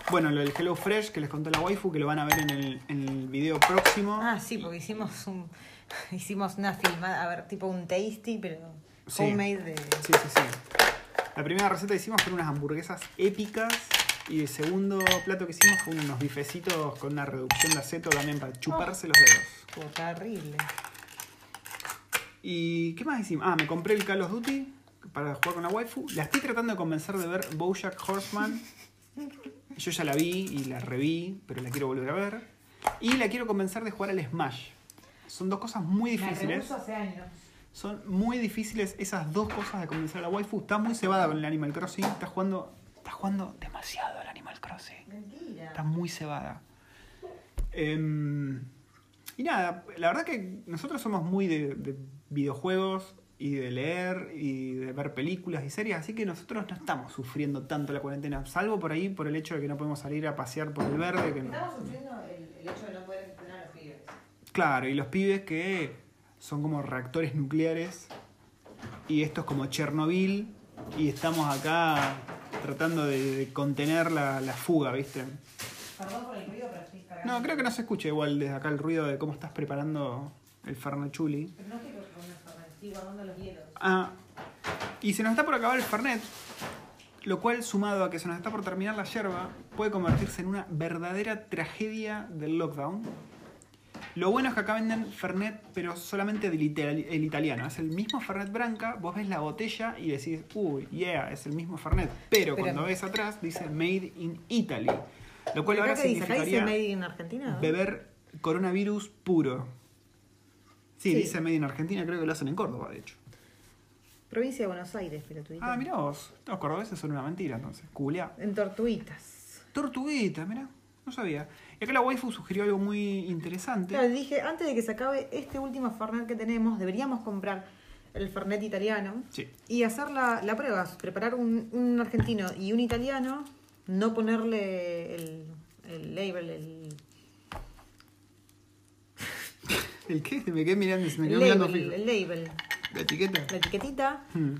bueno, lo del Hello Fresh que les contó la waifu, que lo van a ver en el, en el video próximo. Ah, sí, porque hicimos un hicimos una filmada, a ver, tipo un tasty, pero Sí. homemade de Sí, sí, sí. La primera receta que hicimos fueron unas hamburguesas épicas. Y el segundo plato que hicimos fue unos bifecitos con una reducción de aceto también para chuparse los dedos. Estuvo terrible. ¿Y qué más hicimos? Ah, me compré el Call of Duty para jugar con la waifu. La estoy tratando de convencer de ver Bojack Horseman. Yo ya la vi y la reví, pero la quiero volver a ver. Y la quiero convencer de jugar al Smash. Son dos cosas muy difíciles. hace años. Son muy difíciles esas dos cosas de convencer a la waifu. Está muy cebada con el Animal Crossing. Está jugando, está jugando demasiado al Animal Crossing. Mentira. Está muy cebada. Em, y nada, la verdad que nosotros somos muy de, de videojuegos y de leer y de ver películas y series, así que nosotros no estamos sufriendo tanto la cuarentena, salvo por ahí por el hecho de que no podemos salir a pasear por el verde. Que no- Estamos sufriendo el, el hecho de no poder entrenar a los pibes. Claro, y los pibes que son como reactores nucleares y esto es como Chernobyl y estamos acá tratando de, de contener la, la fuga, ¿viste? Perdón por el ruido, pero estoy cargando. No, creo que no se escucha igual desde acá el ruido de cómo estás preparando el Fernachuli. Pero no estoy con una Fernet, estoy guardando los hielos. Ah, y se nos está por acabar el Fernet, lo cual sumado a que se nos está por terminar la yerba, puede convertirse en una verdadera tragedia del lockdown. Lo bueno es que acá venden Fernet, pero solamente del itali- el italiano. Es el mismo Fernet Branca, vos ves la botella y decís, uy, yeah, es el mismo Fernet. Pero, Pero- cuando ves atrás dice Made in Italy. Lo cual ¿Pero ahora qué dice? ¿Acá dice significaría Made in Argentina? beber coronavirus puro. Sí, Sí. dice Made in Argentina, creo que lo hacen en Córdoba, de hecho. Provincia de Buenos Aires, pelotudito. Ah, mirá vos. Los cordobeses son una mentira, entonces. Culeá. En Tortuguitas. Tortuguita, mirá. No sabía. Y acá la waifu sugirió algo muy interesante. Claro, dije, antes de que se acabe este último Fernet que tenemos, deberíamos comprar el Fernet italiano Sí. y hacer la, la prueba. Preparar un, un argentino y un italiano, no ponerle el, el label, el, ¿El qué? Me quedé mirando, se me quedó mirando label, fijo. el label, ¿La etiqueta? la etiquetita Hmm.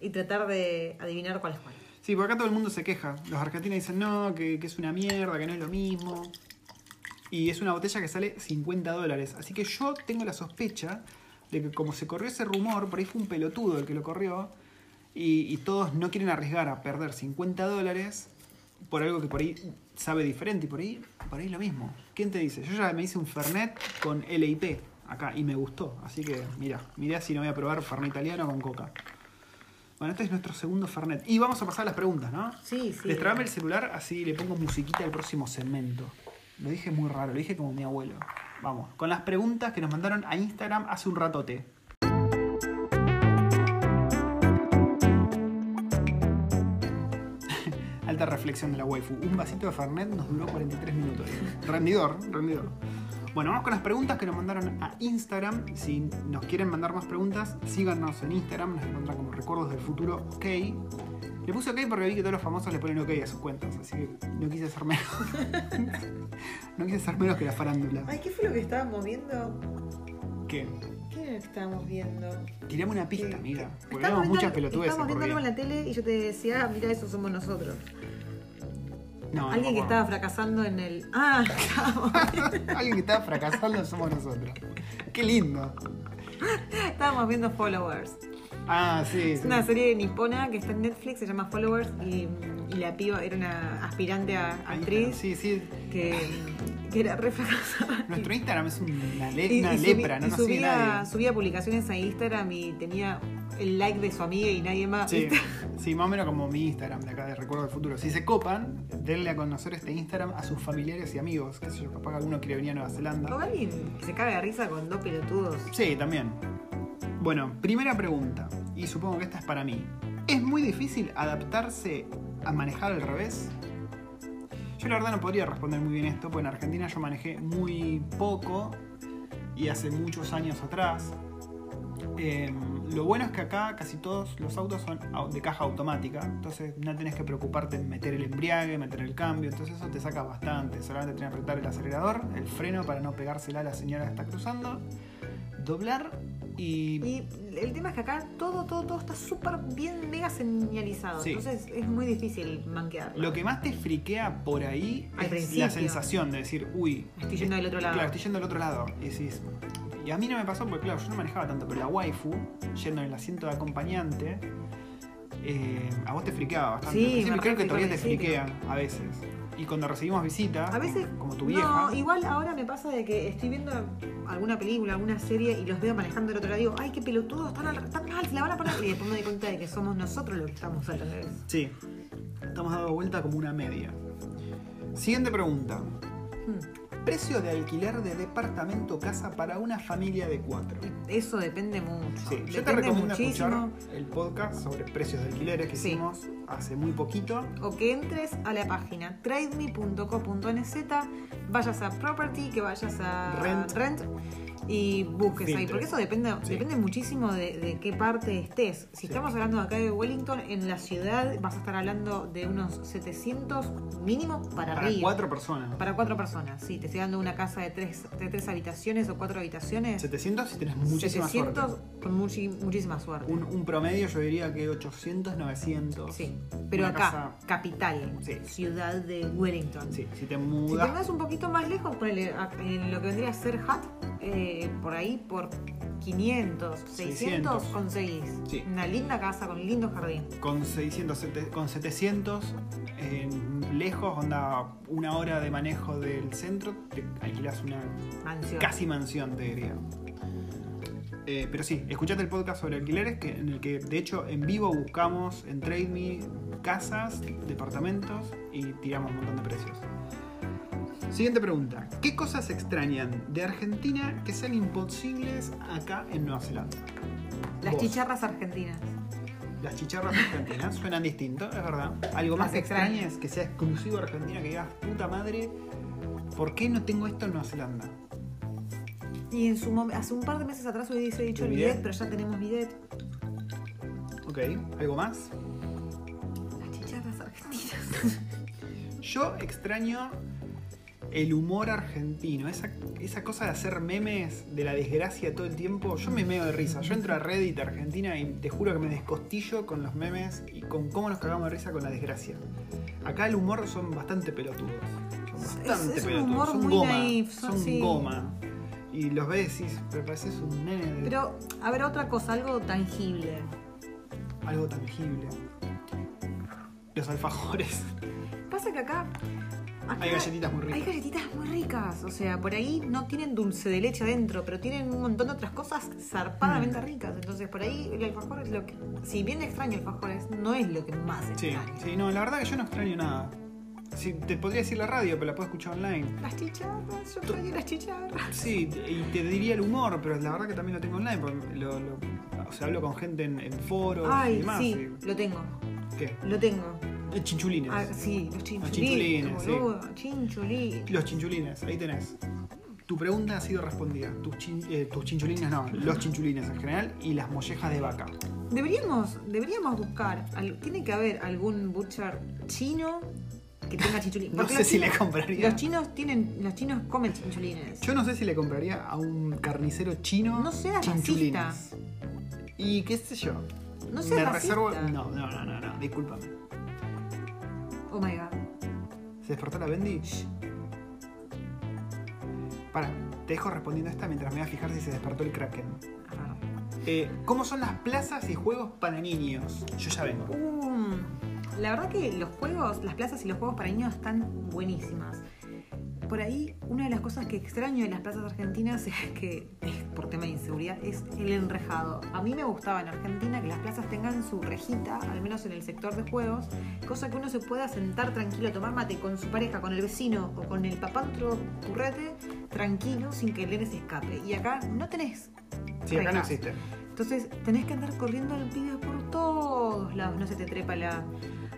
y tratar de adivinar cuál es cuál. Sí, porque acá todo el mundo se queja. Los argentinos dicen no, que, que es una mierda, que no es lo mismo. Y es una botella que sale 50 dólares. Así que yo tengo la sospecha de que como se corrió ese rumor, por ahí fue un pelotudo el que lo corrió, y, y todos no quieren arriesgar a perder 50 dólares por algo que por ahí sabe diferente. Y por ahí, por ahí lo mismo. ¿Quién te dice? Yo ya me hice un Fernet con LIP acá y me gustó. Así que mira, mirá si no voy a probar Fernet italiano con coca. Bueno, este es nuestro segundo Fernet. Y vamos a pasar a las preguntas, ¿no? Sí, sí. Destrabame el celular, así le pongo musiquita al próximo segmento. Lo dije muy raro, lo dije como mi abuelo. Vamos, con las preguntas que nos mandaron a Instagram hace un ratote. Alta reflexión de la waifu. Un vasito de Fernet nos duró 43 minutos. Rendidor, rendidor. Bueno, vamos con las preguntas que nos mandaron a Instagram. Si nos quieren mandar más preguntas, síganos en Instagram. Nos encuentran como Recuerdos del Futuro OK. Le puse OK porque vi que todos los famosos le ponen OK a sus cuentas. Así que no quise ser menos. no quise ser menos que la farándula. Ay, ¿qué fue lo que estábamos viendo? ¿Qué? ¿Qué era lo que estábamos viendo? Tirame una pista, ¿Qué? amiga. Porque vemos muchas pelotudeces Estábamos viendo algo en la tele y yo te decía, ah, mira, eso somos nosotros. No, Alguien que estaba fracasando en el. Ah, Alguien que estaba fracasando somos nosotros. Qué lindo. estábamos viendo Followers. Ah, sí. Es sí. una serie nipona que está en Netflix, se llama Followers y, y la piba era una aspirante a actriz Sí, sí. que, que era re fracasada. Nuestro Instagram es una, le- Y- una y subi- lepra, no y nos sigue subía, nadie. subía publicaciones a Instagram y tenía el like de su amiga y nadie más. Sí, más o menos como mi Instagram de acá de Recuerdo del Futuro. Si se copan, denle a conocer este Instagram a sus familiares y amigos. Que sé yo, capaz que alguno quiere venir a Nueva O Zelanda. alguien que se caga de risa con dos pelotudos. Sí, también. Bueno, primera pregunta, y supongo que esta es para mí. ¿Es muy difícil adaptarse a manejar al revés? Yo la verdad no podría responder muy bien esto, porque en Argentina yo manejé muy poco y hace muchos años atrás. Eh, lo bueno es que acá casi todos los autos son de caja automática, entonces no tenés que preocuparte en meter el embriague, meter el cambio, entonces eso te saca bastante. Solamente tenés que apretar el acelerador, el freno para no pegársela a la señora que está cruzando, doblar y. Y el tema es que acá todo, todo, todo está súper bien mega señalizado. Sí. Entonces es muy difícil manquearlo. Lo que más te friquea por ahí Al es principio. la sensación de decir, uy, Estoy yendo del otro lado. Claro, estoy yendo al otro lado. Y decís. Y a mí no me pasó porque, claro, yo no manejaba tanto, pero la waifu, yendo en el asiento de acompañante, eh, a vos te friqueaba bastante. Sí, creo que todavía te friquea a veces. Y cuando recibimos visita, A veces. como, tu vieja. No, igual ahora me pasa de que estoy viendo alguna película, alguna serie y los veo manejando del otro lado. Digo, ay, qué pelotudos, están, al, están mal, se la van a poner. Y después me doy cuenta de que somos nosotros los que estamos al revés. Sí. Estamos dando vuelta como una media. Siguiente pregunta. Hmm. Precio de alquiler de departamento casa para una familia de cuatro. Eso depende mucho. Sí, yo te recomiendo muchísimo. escuchar el podcast sobre precios de alquileres que Sí. hicimos hace muy poquito. O que entres a la página trademe.co.nz, vayas a property, que vayas a Rent. Y busques ahí. Porque eso depende, Sí. depende muchísimo de, de qué parte estés. Si Sí. estamos hablando acá de Wellington, en la ciudad vas a estar hablando de unos 700 mínimo para, Para arriba. cuatro personas. Para cuatro personas, sí. Te estoy dando una casa de tres, de tres habitaciones o cuatro habitaciones. 700 si tenés muchísima 700 suerte. con muchi- muchísima suerte. Un, un promedio yo diría que 800, 900. Sí, pero Una acá, casa- capital, Sí. ciudad de Wellington. Sí, si te Si mudas. te vas un poquito más lejos, ponele en lo que vendría a ser Hat, eh, por ahí por 500, 600, 600. conseguís Sí. una linda casa con lindo jardín. con 600, sete- con 700 en lejos, onda una hora de manejo del centro, te alquilas una Mansión. casi mansión, te diría. Eh, pero sí, escuchate el podcast sobre alquileres, que, en el que de hecho en vivo buscamos en TradeMe casas, departamentos y tiramos un montón de precios. Siguiente pregunta. ¿Qué cosas extrañan de Argentina que sean imposibles acá en Nueva Zelanda? Las Vos. chicharras argentinas. Las chicharras argentinas suenan distinto, es verdad. Algo más que extrañas. que sea exclusivo de Argentina, que digas, puta madre, ¿por qué no tengo esto en Nueva Zelanda? Y en su hace un par de meses atrás hubiese dicho ¿El el bidet? bidet, pero ya tenemos bidet. Ok, ¿algo más? Las chicharras argentinas. Yo extraño el humor argentino, esa, esa cosa de hacer memes de la desgracia todo el tiempo. Yo me meo de risa. Yo entro a Reddit Argentina y te juro que me descostillo con los memes y con cómo nos cagamos de risa con la desgracia. Acá el humor son bastante pelotudos. Son bastante es un pelotudos. humor son muy goma. naif, son- sí. goma. Y los ves y decís, pero pareces un nene de Pero, a ver, otra cosa, algo tangible. algo tangible. Los alfajores. Pasa que acá. Acá Hay galletitas muy ricas. Hay galletitas muy ricas. O sea, por ahí no tienen dulce de leche adentro, pero tienen un montón de otras cosas zarpadamente Mm. ricas. Entonces, por ahí el alfajor es lo que. Si bien extraño alfajores, no es lo que más Sí, extraño. sí, no, la verdad que yo no extraño nada. Sí, te podría decir la radio, pero la puedo escuchar online. Las chicharras, yo extraño las chicharras. Sí, y te diría el humor, pero la verdad que también lo tengo online. Porque lo, lo- o sea, hablo con gente en, en foros y Ay, demás. sí, lo tengo. y- ¿Qué? Lo tengo. Eh, Chinchulines. Ah, sí, los chinchulines. chinchulines, sí. boludo, chinchulines. Los chinchulines, ahí tenés. Tu pregunta ha sido respondida. Tus, chin- eh, tus chinchulines no, los chinchulines en general y las mollejas de vaca. Deberíamos, deberíamos buscar, al- tiene que haber algún butcher chino que tenga chinchulines. No Porque sé los si le compraría. Los chinos tienen, los chinos comen chinchulines. Yo no sé si le compraría a un carnicero chino No seas chinchulines. Y qué sé yo. No seas Me racista. reservo. No, no, no, no, no, discúlpame. Oh my god. ¿Se despertó la Bendy? Para, te dejo respondiendo esta mientras me voy a fijar si se despertó el Kraken. A ver. Eh, ¿Cómo son las plazas y juegos para niños? Yo ya vengo. Um, la verdad que los juegos, las plazas y los juegos para niños están buenísimas. Por ahí, una de las cosas que extraño de las plazas argentinas es que, por tema de inseguridad, es el enrejado. A mí me gustaba en Argentina que las plazas tengan su rejita, al menos en el sector de juegos, cosa que uno se pueda sentar tranquilo a tomar mate con su pareja, con el vecino o con el papá otro currete, tranquilo, sin que el nene se escape. Y acá no tenés Sí, acá no existe. entonces tenés que andar corriendo al pibe por todos lados. No se te trepa la-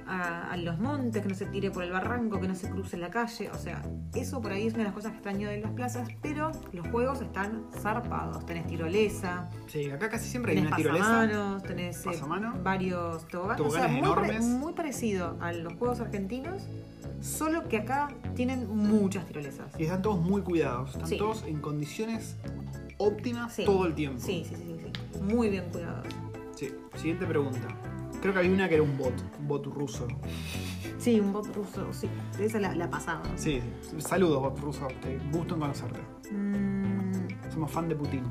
a, a los montes, que no se tire por el barranco, que no se cruce la calle. O sea, eso por ahí es una de las cosas que extraño de las plazas. Pero los juegos están zarpados. Tenés tirolesa, Sí, acá casi siempre hay una tirolesa. pasamanos, tenés eh, Pasamano. varios toboganes. O sea, muy, pare- muy parecido a los juegos argentinos. Solo que acá tienen muchas tirolesas. Y están todos muy cuidados. Están Sí. todos en condiciones óptimas Sí. todo el tiempo. Sí, sí, sí, sí, sí. Muy bien cuidados. Sí. Siguiente pregunta. Creo que había una que era un bot, un bot ruso. Sí, un bot ruso, sí. Esa la, la pasada. Sí, saludos bot ruso, te gusto en conocerte. Mm, Somos fan de Putin.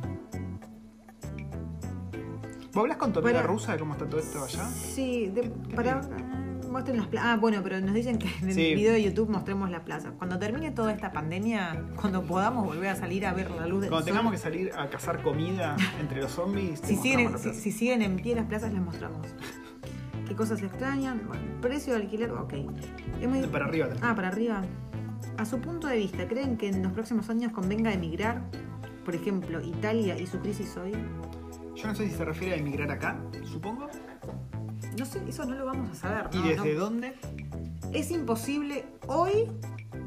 ¿Vos hablas con tu amiga Para- rusa de cómo está todo esto allá? sí, de- ¿Qué para. ah, muestren las plazas. Ah, bueno, pero nos dicen que en el video de YouTube mostremos las plazas. Cuando termine toda esta pandemia, cuando podamos volver a salir a ver la luz del Cuando sol, tengamos que salir a cazar comida entre los zombies, te si, siguen, si, plaza. si siguen en pie las plazas, les mostramos. ¿Qué cosas extrañan? Bueno, precio de alquiler, ok. Para arriba también. Ah, para arriba. A su punto de vista, ¿creen que en los próximos años convenga emigrar? Por ejemplo, Italia y su crisis hoy. Yo no sé si se refiere a emigrar acá, supongo. No sé, eso no lo vamos a saber. ¿Y no, desde no. dónde? Es imposible hoy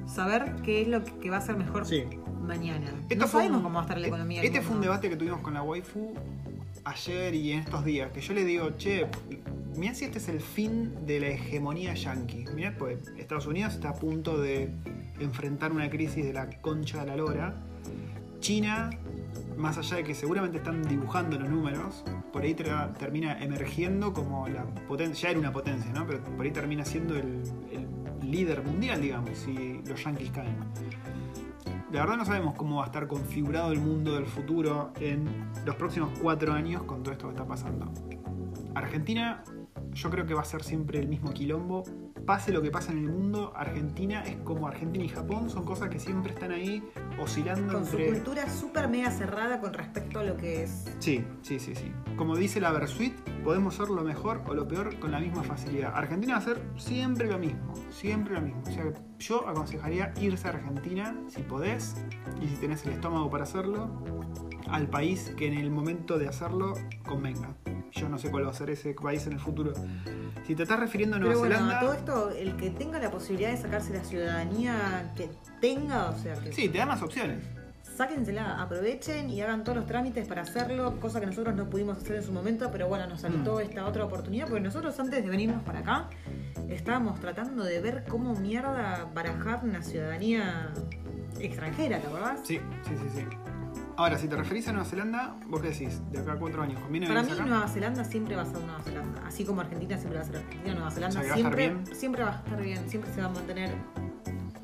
saber qué es lo que va a ser mejor Sí. mañana. Esto no sabemos un- cómo va a estar la economía. del Este fue un debate que tuvimos con la waifu ayer y en estos días. Que yo le digo, che, mirá si este es el fin de la hegemonía yankee. Mirá, pues Estados Unidos está a punto de enfrentar una crisis de la concha de la lora. China, más allá de que seguramente están dibujando los números, por ahí termina emergiendo como la potencia, ya era una potencia, ¿no? Pero por ahí termina siendo el, el líder mundial, digamos, si los yankees caen. La verdad no sabemos cómo va a estar configurado el mundo del futuro en los próximos cuatro años con todo esto que está pasando. Argentina, yo creo que va a ser siempre el mismo quilombo. Pase lo que pase en el mundo, Argentina es como Argentina y Japón, son cosas que siempre están ahí oscilando Con su entre. cultura súper mega cerrada con respecto a lo que es. Sí, sí, sí, sí. Como dice la Versuit, podemos ser lo mejor o lo peor con la misma facilidad. Argentina va a ser siempre lo mismo, siempre lo mismo. O sea, yo aconsejaría irse a Argentina si podés y si tenés el estómago para hacerlo, al país que en el momento de hacerlo convenga. Yo no sé cuál va a ser ese país en el futuro. Si te estás refiriendo a Nueva Pero bueno, Zelanda. todo esto, el que tenga la posibilidad de sacarse la ciudadanía que tenga, o sea, que Sí, te da más opciones. sáquensela, aprovechen y hagan todos los trámites para hacerlo, cosa que nosotros no pudimos hacer en su momento, pero bueno, nos saltó Mm. esta otra oportunidad, porque nosotros antes de venirnos para acá, estábamos tratando de ver cómo mierda barajar una ciudadanía extranjera, ¿te acordás? Sí, sí, sí, sí. Ahora, si te referís a Nueva Zelanda, ¿vos qué decís? De acá a cuatro años, ¿conviene Para mí acá? Nueva Zelanda siempre va a ser Nueva Zelanda, así como Argentina siempre va a ser Argentina, Nueva Zelanda O sea, que va siempre, siempre va a estar bien, siempre se va a mantener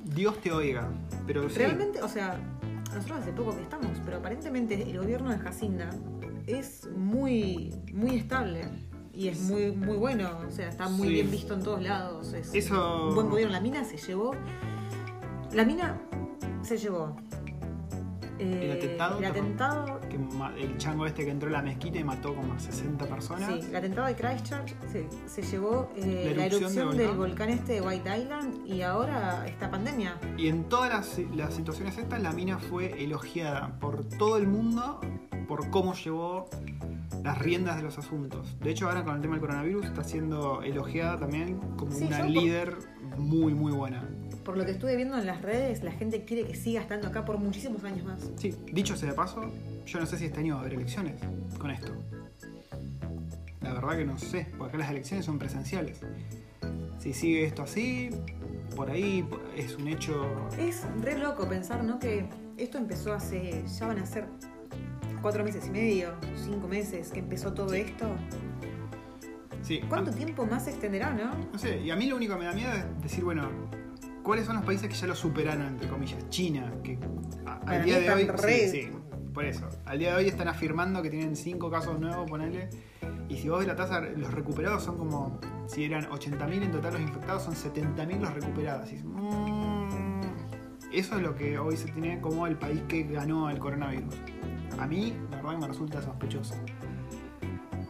Dios te oiga. Pero sí. Realmente, o sea, nosotros hace poco que estamos, pero aparentemente el gobierno de Jacinda es muy, muy estable y es muy, muy bueno, o sea, está muy Sí. bien visto en todos lados. Es Eso- un buen gobierno. La mina se llevó. La mina se llevó. Eh, ¿El atentado? el atentado que el chango este que entró a la mezquita y mató como a 60 personas. Sí, el atentado de Christchurch sí, se llevó eh, La la erupción del volcán. volcán este de White Island y ahora esta pandemia. Y en todas las, las situaciones estas, la mina fue elogiada por todo el mundo por cómo llevó las riendas de los asuntos. De hecho, ahora con el tema del coronavirus está siendo elogiada también como Sí, una líder muy, muy buena. Por lo que estuve viendo en las redes, la gente quiere que siga estando acá por muchísimos años más. Sí, dicho sea de paso, yo no sé si este año va a haber elecciones con esto. La verdad que no sé, porque acá las elecciones son presenciales. Si sigue esto así, por ahí es un hecho Es re loco pensar, ¿no? Que esto empezó hace, ya van a ser cuatro meses y medio, cinco meses que empezó todo esto. Sí, ¿Cuánto a- tiempo más se extenderá, no? No sé, y a mí lo único que me da miedo es decir, bueno, ¿cuáles son los países que ya lo superaron, entre comillas? China, que a- al día de hoy. re- Sí, sí, por eso. Al día de hoy están afirmando que tienen cinco casos nuevos, ponele. Y si vos ves la tasa, los recuperados son como. Si eran 80.000 en total los infectados, son 70.000 los recuperados. Y "Mm". eso es lo que hoy se tiene como el país que ganó el coronavirus. A mí, la verdad, me resulta sospechoso.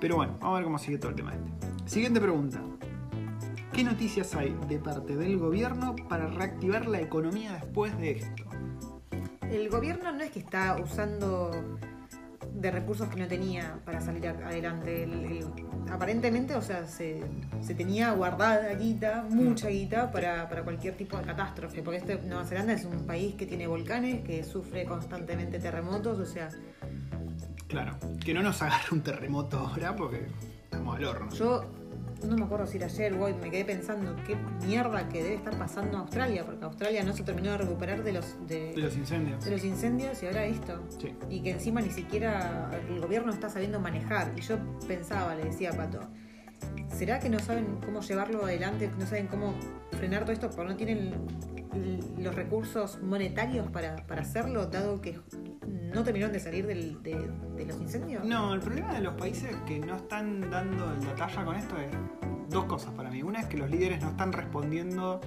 Pero bueno, vamos a ver cómo sigue todo el tema este. Siguiente pregunta. ¿Qué noticias hay de parte del gobierno para reactivar la economía después de esto? El gobierno no es que está usando de recursos que no tenía para salir adelante. El- el- aparentemente, o sea, se, se tenía guardada guita, mucha guita, para, para cualquier tipo de catástrofe. Porque este, Nueva Zelanda es un país que tiene volcanes, que sufre constantemente terremotos, o sea, Claro, que no nos agarre un terremoto ahora porque estamos al horno. Yo no me acuerdo si era ayer o hoy, me quedé pensando qué mierda que debe estar pasando a Australia, porque Australia no se terminó de recuperar de los, de, De los incendios. de los incendios y ahora esto. Sí. Y que encima ni siquiera el gobierno está sabiendo manejar. Y yo pensaba, le decía a Pato, ¿será que no saben cómo llevarlo adelante? ¿No saben cómo frenar todo esto? Porque no tienen los recursos monetarios para, para hacerlo, dado que no terminaron de salir del- de, de los incendios. No, el problema de los países que no están dando la talla con esto es dos cosas para mí. Una es que los líderes no están respondiendo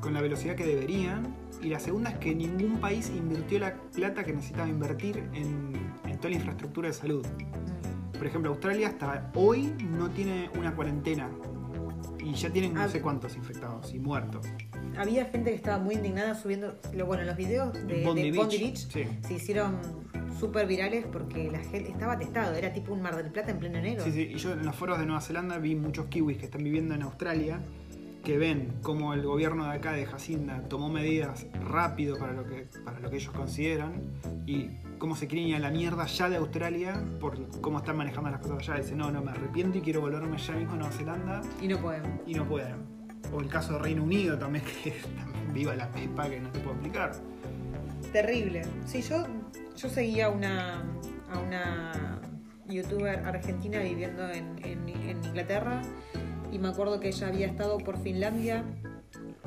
con la velocidad que deberían. Y la segunda es que ningún país invirtió la plata que necesitaba invertir en, en toda la infraestructura de salud. Mm. Por ejemplo, Australia hasta hoy no tiene una cuarentena. Y ya tienen no Ah. sé cuántos infectados y muertos. Había gente que estaba muy indignada subiendo. Lo, bueno, los videos de de Bondi Bondi, Beach, Beach, sí. se hicieron súper virales porque la gente estaba testado. Era tipo un Mar del Plata en pleno enero. Sí, sí, y yo en los foros de Nueva Zelanda vi muchos kiwis que están viviendo en Australia que ven cómo el gobierno de acá de Jacinda tomó medidas rápido para lo que, para lo que ellos consideran y cómo se quieren ir a la mierda ya de Australia por cómo están manejando las cosas allá. Dicen, no, no, me arrepiento y quiero volverme ya mismo a Nueva Zelanda Y no pueden. y no pueden. O el caso de Reino Unido también, que viva la pepa que no te puedo explicar. Terrible. Sí, yo, yo seguía una, a una youtuber argentina viviendo en, en- en Inglaterra y me acuerdo que ella había estado por Finlandia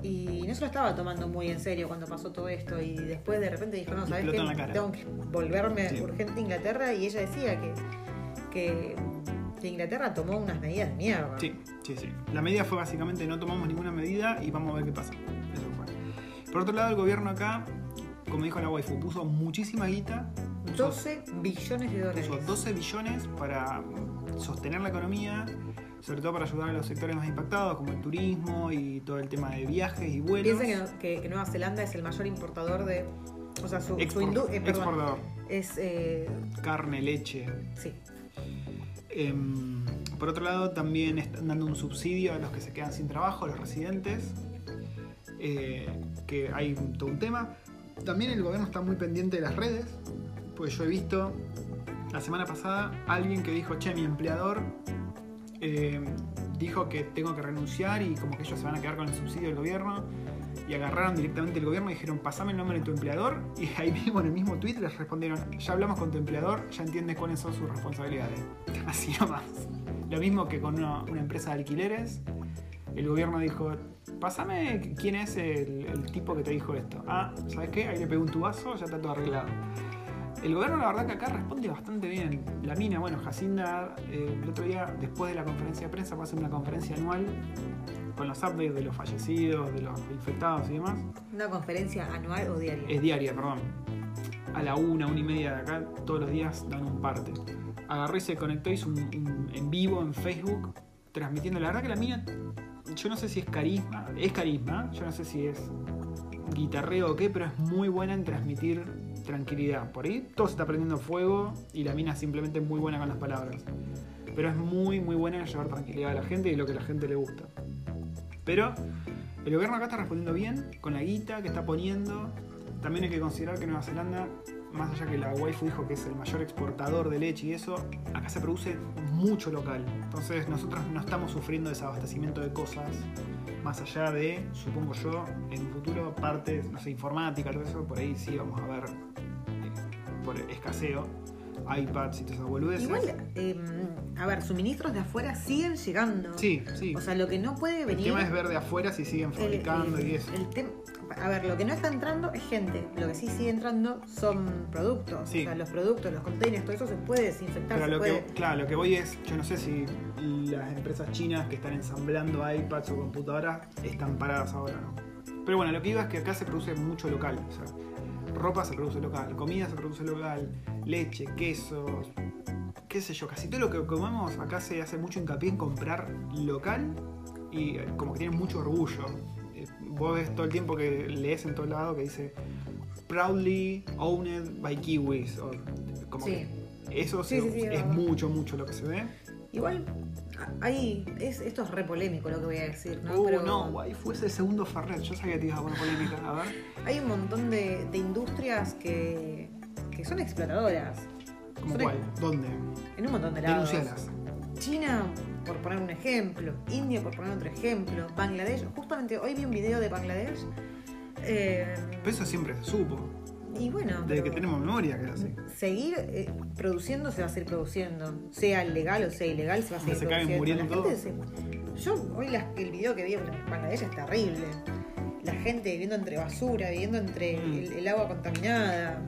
y no se lo estaba tomando muy en serio cuando pasó todo esto y después de repente dijo, no, ¿sabes qué? Tengo que volverme Sí. urgente a Inglaterra y ella decía que, que que Inglaterra tomó unas medidas de mierda. Sí, sí, sí. La medida fue básicamente no tomamos ninguna medida y vamos a ver qué pasa. Eso fue. Por otro lado, el gobierno acá, como dijo la waifu, puso muchísima guita. Puso, 12 billones de dólares. puso 12 billones para sostener la economía, sobre todo para ayudar a los sectores más impactados, como el turismo y todo el tema de viajes y vuelos. Piensa que, Nueva Zelanda es el mayor importador de. O sea, su, Export- eh, perdón, exportador. es. eh, Carne, leche. sí. Em, por otro lado, también están dando un subsidio a los que se quedan sin trabajo, a los residentes, eh, que hay todo un tema. También el gobierno está muy pendiente de las redes, pues yo he visto la semana pasada alguien que dijo, che, mi empleador eh, dijo que tengo que renunciar y como que ellos se van a quedar con el subsidio del gobierno. Y agarraron directamente el gobierno y dijeron, pasame el nombre de tu empleador. Y ahí mismo en el mismo tweet les respondieron, ya hablamos con tu empleador, ya entiendes cuáles son sus responsabilidades. Así nomás. Lo mismo que con una, empresa de alquileres. El gobierno dijo, pasame quién es el, el tipo que te dijo esto. Ah, ¿sabes qué? Ahí le pegó un tubazo, ya está todo arreglado. El gobierno, la verdad que acá responde bastante bien. La mina, bueno, Jacinda, eh, el otro día, después de la conferencia de prensa, va a hacer una conferencia anual con los updates de los fallecidos, de los infectados y demás. Una conferencia anual o diaria. Es diaria, perdón. A la una, una y media de acá, todos los días dan un parte. Agarró y se conectó, hizo un, un- en vivo en Facebook, transmitiendo. La verdad que la mina, yo no sé si es carisma, es carisma, yo no sé si es guitarreo o qué, pero es muy buena en transmitir tranquilidad. Por ahí todo se está prendiendo fuego y la mina simplemente es muy buena con las palabras. Pero es muy, muy buena en llevar tranquilidad a la gente y lo que a la gente le gusta. Pero el gobierno acá está respondiendo bien con la guita que está poniendo. También hay que considerar que Nueva Zelanda, más allá que la waifu dijo que es el mayor exportador de leche y eso, acá se produce mucho local. Entonces nosotros no estamos sufriendo desabastecimiento de cosas, más allá de, supongo yo, en un futuro partes, no sé, informática, todo eso, por ahí sí vamos a ver eh, por escaseo, iPads y todas esas boludeces. Igual, eh, a ver, suministros de afuera siguen llegando. Sí, sí. O sea, lo que no puede el venir. tema es ver de afuera si siguen el- fabricando el- y eso. el tem- a ver, lo que no está entrando es gente. Lo que sí sigue entrando son productos. Sí. O sea, los productos, los containers, todo eso se puede desinfectar. Pero se lo puede... que, claro, lo que voy es, yo no sé si las empresas chinas que están ensamblando iPads o computadoras están paradas ahora no. Pero bueno, lo que iba es que acá se produce mucho local. O sea, ropa se produce local, comida se produce local, leche, quesos, qué sé yo, casi todo lo que comemos acá se hace mucho hincapié en comprar local y eh, como que tienen mucho orgullo. Eh, Vos ves todo el tiempo que lees en todo lado que dice proudly owned by Kiwis. O como Sí. que eso Sí, se- sí, sí, es mucho, mucho lo que se ve. Igual, ahí, es, esto es re polémico lo que voy a decir, ¿no? Uh, Pero no, guay, fue ese segundo Ferret. Yo sabía que te ibas a poner polémica. A ver, hay un montón de, de industrias que, que son explotadoras. ¿cómo Son cuál? ¿Dónde? En un montón de lados. Denuncialas. China, por poner un ejemplo. India, por poner otro ejemplo. Bangladesh. Justamente hoy vi un video de Bangladesh. eh, Pero eso siempre se supo. Y bueno. Desde que tenemos memoria, que así. Seguir eh, produciendo se va a seguir produciendo. Sea legal o sea ilegal, se va a seguir se produciendo. muriendo La gente se- Yo hoy el video que vi en Bangladesh es terrible. La gente viviendo entre basura, viviendo entre Mm. el, el agua contaminada.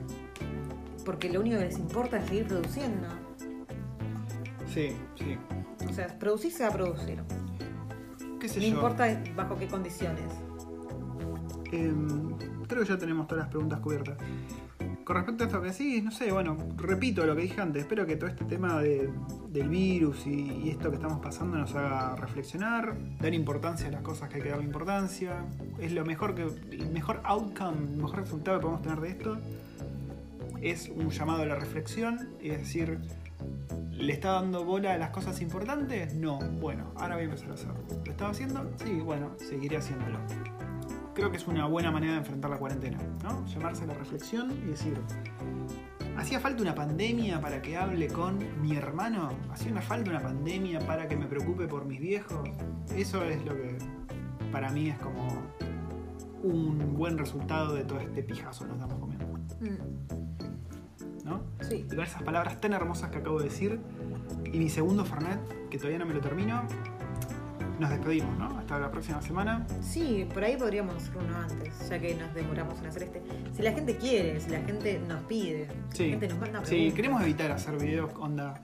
Porque lo único que les importa es seguir produciendo. Sí, sí. O sea, producir se va a producir. ¿Qué sé No yo? importa bajo qué condiciones. Em, creo que ya tenemos todas las preguntas cubiertas. Con respecto a esto que decís, no sé, bueno, repito lo que dije antes, espero que todo este tema de- del virus y, esto que estamos pasando nos haga reflexionar, dar importancia a las cosas que hay que darle importancia. Es lo mejor que, el mejor outcome, el mejor resultado que podemos tener de esto es un llamado a la reflexión y decir, ¿le está dando bola a las cosas importantes? No, bueno, ahora voy a empezar a hacerlo. ¿Lo estaba haciendo? Sí, bueno, seguiré haciéndolo creo que es una buena manera de enfrentar la cuarentena, ¿no? Llamarse a la reflexión y decir, ¿hacía falta una pandemia para que hable con mi hermano? ¿Hacía una falta una pandemia para que me preocupe por mis viejos? Eso es lo que para mí es como un buen resultado de todo este pijazo que nos estamos comiendo, Mm, ¿no? Sí. Y con esas palabras tan hermosas que acabo de decir y mi segundo Fernet, que todavía no me lo termino, nos despedimos, ¿no? Hasta la próxima semana. Sí, por ahí podríamos hacer uno antes, ya que nos demoramos en hacer este. Si la gente quiere, si la gente nos pide, si Sí. la gente nos manda Sí, preguntas. queremos evitar hacer videos onda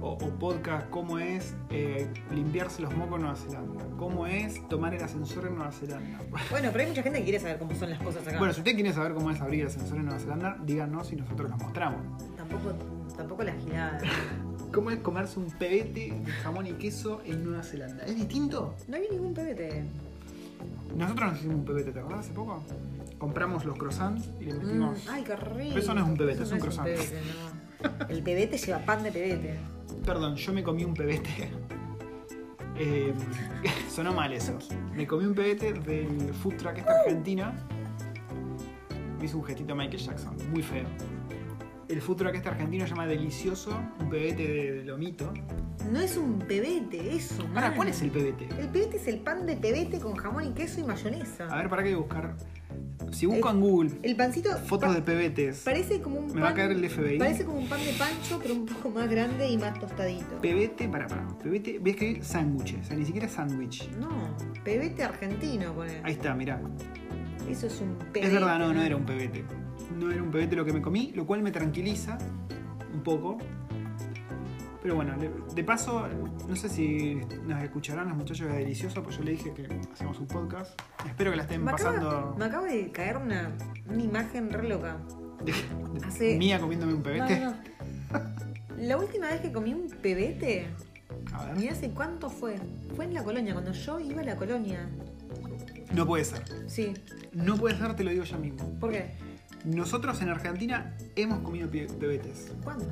o, o podcast, cómo es eh, limpiarse los mocos en Nueva Zelanda, cómo es tomar el ascensor en Nueva Zelanda. Bueno, pero hay mucha gente que quiere saber cómo son las cosas acá. Bueno, si usted quiere saber cómo es abrir el ascensor en Nueva Zelanda, díganos y nosotros los mostramos. Tampoco, tampoco la gilada. ¿Cómo es comerse un pebete de jamón y queso en Nueva Zelanda? ¿Es distinto? No hay ningún pebete. Nosotros nos hicimos un pebete, ¿te acordás hace poco? Compramos los croissants y le Mm, metimos. ay, qué rico. Eso no es un pebete, Eso es un croissant. pebete, no. El pebete lleva pan de pebete. Perdón, yo me comí un pebete. Eh, sonó mal eso. Me comí un pebete del food truck esta argentina. Me hizo un gestito Michael Jackson, muy feo. El food truck este argentino se llama Delicioso, un pebete de lomito. No es un pebete, eso. Ahora, man. ¿cuál es el pebete? El pebete es el pan de pebete con jamón y queso y mayonesa. A ver, ¿para qué buscar? Si busco El- en Google El pancito fotos de pebetes, parece como un Me pan. va a caer el FBI. Parece como un pan de pancho, pero un poco más grande y más tostadito. pebete, para, para. Pebete, voy a escribir sándwiches, o sea, ni siquiera sándwich. No, pebete argentino, pone. Ahí está, mirá. Eso es un pebete. Es verdad, no, no era un pebete. No era un pebete lo que me comí, lo cual me tranquiliza un poco. Pero bueno, de paso, no sé si nos escucharán los muchachos de Delicioso, pues yo le dije que hacemos un podcast. Espero que la estén Me acaba, pasando me acaba de caer una, una imagen re loca. de, de hace- mía comiéndome un pebete. No, no, no. La última vez que comí un pebete, A ver. ¿y hace cuánto fue? Fue en la colonia, cuando yo iba a la colonia. No puede ser. Sí. No puede ser, te lo digo ya mismo. ¿Por qué? Nosotros en Argentina hemos comido pe- pebetes. ¿Cuándo?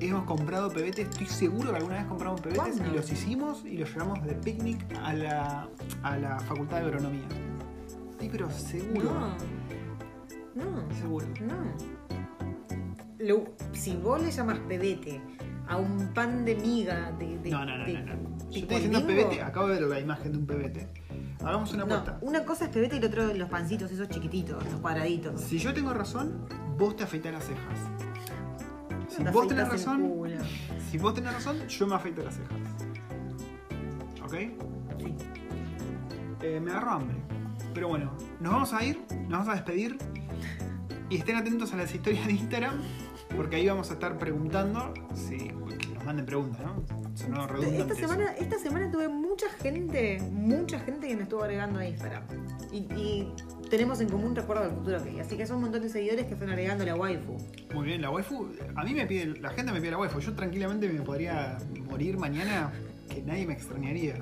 Hemos comprado pebetes, estoy seguro que alguna vez compramos pebetes ¿Cuándo? y los hicimos y los llevamos de picnic a la, a la facultad de agronomía. Sí, pero seguro. No. No. Seguro. No. Lo- si vos le llamas pebete a un pan de miga de. de No, no, no, de- no, no. Yo estoy diciendo pebete, acabo de ver la imagen de un pebete. Hagamos una No, apuesta. una cosa es pebete y la otra los pancitos, esos chiquititos, los cuadraditos. Si yo tengo razón, vos te afeitas las cejas. Si Te vos tenés razón, si vos tenés razón, yo me afeito las cejas. ¿Ok? Sí. Eh, me agarro hambre. Pero bueno, nos vamos a ir, nos vamos a despedir. Y estén atentos a las historias de Instagram, porque ahí vamos a estar preguntando. Si que nos manden preguntas, ¿no? Sonó redundante Esta eso. semana, esta semana tuve mucha gente, mucha gente que me estuvo agregando a Instagram. Y, y tenemos en común recuerdo del futuro que así que son un montón de seguidores que están agregando la waifu. Muy bien, la waifu. A mí me pide, la gente me pide la waifu. Yo tranquilamente me podría morir mañana que nadie me extrañaría.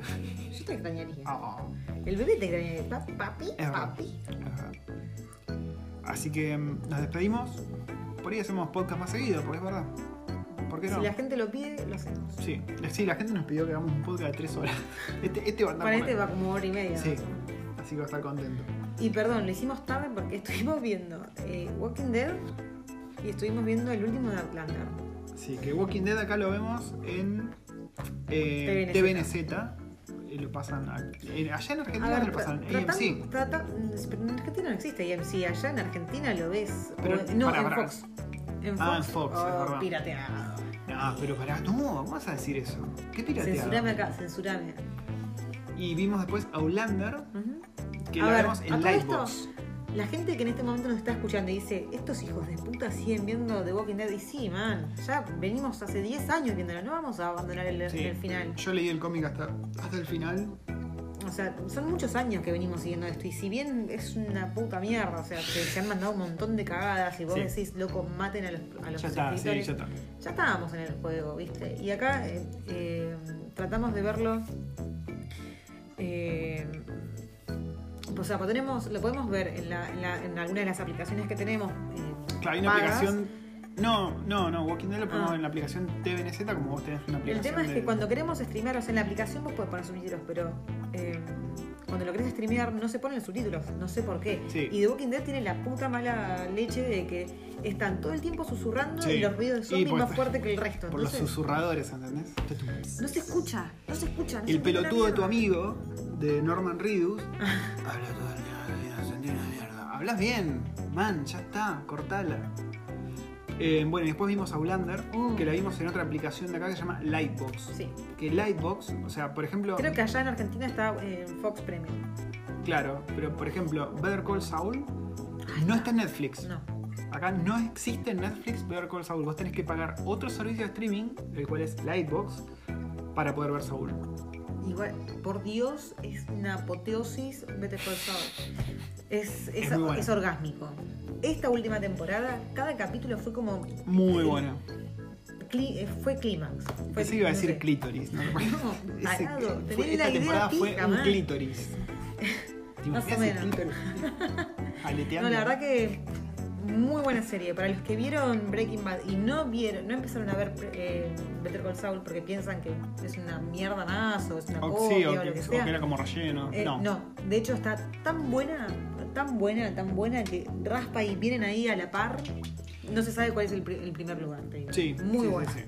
Yo te extrañaría. Ah, El bebé te extrañaría. Pa- Papi, es papi. verdad. Así que mm, nos despedimos. Por ahí hacemos podcast más seguido, porque es verdad. ¿Por qué no? Si la gente lo pide, lo hacemos. Sí, sí, la gente nos pidió que hagamos un podcast de tres horas. Este, este va a andar Para este va como hora y media. Sí, así que va a estar contento. Y perdón, lo hicimos tarde porque estuvimos viendo eh, Walking Dead y estuvimos viendo el último de Outlander. Sí, que Walking Dead acá lo vemos en eh, TVNZ. Y lo pasan a- allá en Argentina ver, lo pasan en AMC. trata- pero en Argentina no existe AMC, allá en Argentina lo ves. Pero, o- no, en. Fox. En Fox, Ah, en Fox, es oh, pirateado. No, pero pará, no, ¿cómo vas a decir eso? ¿Qué pirateado? Censurame acá, censurame. Y vimos después Outlander, Ujú. que A la ver, vemos en Lightbox. La gente que en este momento nos está escuchando y dice, estos hijos de puta siguen viendo The Walking Dead. Y sí, man, ya venimos hace 10 años viéndolo, no vamos a abandonar el, Sí. el final. Yo leí el cómic hasta, hasta el final. O sea, son muchos años que venimos siguiendo esto. Y si bien es una puta mierda, o sea, que se han mandado un montón de cagadas y vos Sí. decís, loco, maten a los, a los Ya está, sí, ya está. Ya estábamos en el juego, ¿viste? Y acá eh, eh, tratamos de verlo. eh, o sea, tenemos, lo podemos ver en, la, en, la- en alguna de las aplicaciones que tenemos. Claro, hay una pagas. aplicación. No, no, no, Walking Dead lo ponemos Ah. en la aplicación TVNZ como vos tenés una El aplicación. tema es que de- cuando queremos o sea, en la aplicación vos podés poner subtítulos, pero cuando lo querés streamear no se ponen subtítulos, no sé por qué. Sí. Y The Walking Dead tiene la puta mala leche de que están todo el tiempo susurrando Sí. y los ruidos de zombies más fuertes que el resto. Por los susurradores, ¿entendés? no se escucha, no se escucha. no El pelotudo de tu amigo, de Norman Reedus, habla todo el día, no se entiende una mierda. Hablas bien, man, ya está, cortala. Eh, bueno, y después vimos a Outlander, Mm. que la vimos en otra aplicación de acá que se llama Lightbox. Sí. Que Lightbox, o sea, por ejemplo, Creo que allá en Argentina está en Fox Premium. claro, pero por ejemplo, Better Call Saul no está en Netflix. No. Acá no existe en Netflix Better Call Saul. Vos tenés que pagar otro servicio de streaming, el cual es Lightbox, para poder ver Saul. Igual, por Dios, es una apoteosis Better Call Saul. Es, es, es orgásmico. Esta última temporada, cada capítulo fue como. Muy buena. cli- eh, fue clímax. Fue- Pensé que iba a no decir sé. clítoris. ¿no? No, Ese- fue- esta la idea temporada fue un man. clítoris. ¿Te Más o menos. clítoris? No, la verdad que muy buena serie. Para los que vieron Breaking Bad y no vieron, no empezaron a ver eh, Better Call Saul porque piensan que es una mierda más o es una copia sí, o, o, lo que, que o sea. que era como relleno. Eh, no. no. de hecho está tan buena, tan buena, tan buena que raspa y vienen ahí a la par. No se sabe cuál es el, pri- el primer lugar, te digo. Sí, Muy sí, sí, buena. sí.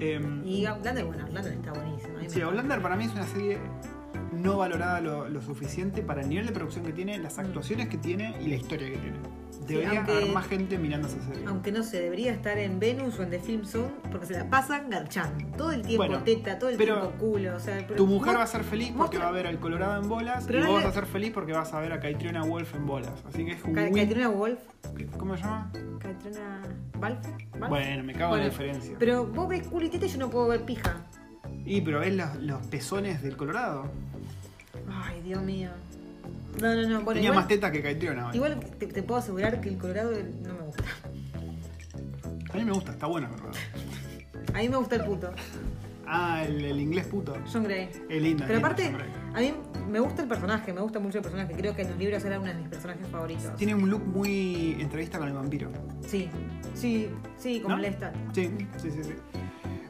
Em, Y Outlander, bueno, Outlander está buenísimo. A mí me Sí, encanta. Outlander para mí es una serie no valorada lo, lo suficiente para el nivel de producción que tiene, las actuaciones que tiene y la historia que tiene. Debería aunque- haber más gente mirando esa serie. Aunque no sé, debería estar en Venus o en The Film Zone porque se la pasan garchando. Todo el tiempo Bueno, teta, todo el pero tiempo culo. O sea, pero Tu mujer va a ser feliz porque va a ver al Colorado en bolas Pero y vos vas a ser feliz porque vas a ver a Caitriona Wolf en bolas. Así que es un Ca- win. Catriona Wolf. ¿Cómo se llama? Catriona Balf. Balf. Bueno, me cago en la diferencia. Pero vos ves culo y teta y yo no puedo ver pija. Y pero ves los, los pezones del Colorado. Ay, Dios mío. No, no, no. Bueno, Tenía igual, más tetas que Caitriona. igual te, te puedo asegurar que el Colorado no me gusta. A mí me gusta, está bueno el Colorado. A mí me gusta el puto. Ah, el, el inglés puto. John Grey. Es lindo. Pero aparte, John Grey. a mí me gusta el personaje, me gusta mucho el personaje. Creo que en los libros era uno de mis personajes favoritos. Tiene un look muy entrevista con el vampiro. Sí, sí, sí, como ¿No? Lestat. Sí, sí, sí, sí.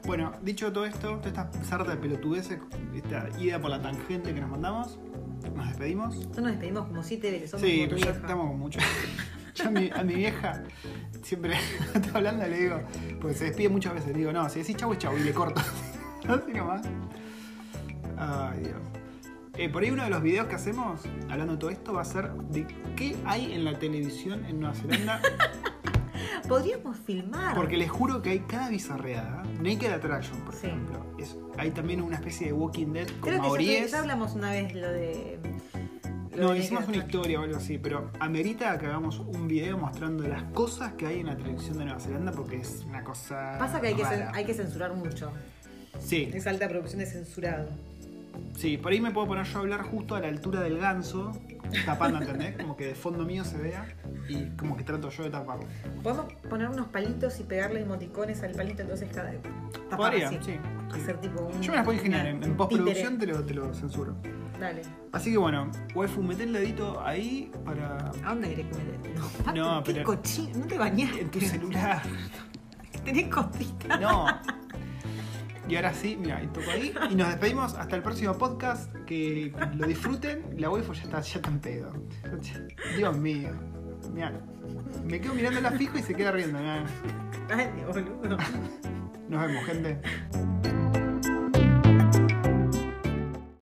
Bueno, dicho todo esto, toda esta sarta de pelotudeces, esta ida por la tangente que nos mandamos, nos despedimos. Nosotros nos despedimos como siete veces. Somos Sí, pero ya vieja. estamos con mucho. Yo a mi, a mi vieja siempre está hablando, le digo, porque se despide muchas veces, le digo, no, si decís chau es chau y le corto. Así nomás. Ay, Dios. Eh, por ahí uno de los videos que hacemos, hablando de todo esto, va a ser de qué hay en la televisión en Nueva Zelanda. Podríamos filmar. Porque les juro que hay cada bizarreada. Naked Attraction, por Sí. ejemplo. Es, hay también una especie de Walking Dead con Creo que ya, hablamos una vez lo de. lo No, de hicimos una historia o algo así, pero amerita que hagamos un video mostrando las cosas que hay en la televisión de Nueva Zelanda porque es una cosa. Pasa que hay que, rara. hay que censurar mucho. Sí, Es alta producción de censurado. Sí, por ahí me puedo poner yo a hablar justo a la altura del ganso, tapando, ¿entendés? Como que de fondo mío se vea y como que trato yo de taparlo. Podemos poner unos palitos y pegarle emoticones al palito, entonces cada. tapar Podría, así. sí. sí. Hacer tipo un. Yo me las puedo ingeniar, en, postproducción te lo, te lo censuro. Dale. Así que bueno, waifu, meté el dedito ahí para. ¿A dónde querés que me? No, Pato, No, qué pero- cochino. No te bañaste. En tu celular. Tenés cosita. No. Y ahora sí, mira, y toco ahí. Y nos despedimos hasta el próximo podcast. Que lo disfruten. La waifu ya está, ya está en pedo. Dios mío. Mira, me quedo mirándola fijo y se queda riendo. mirá. Ay, boludo. Nos vemos, gente.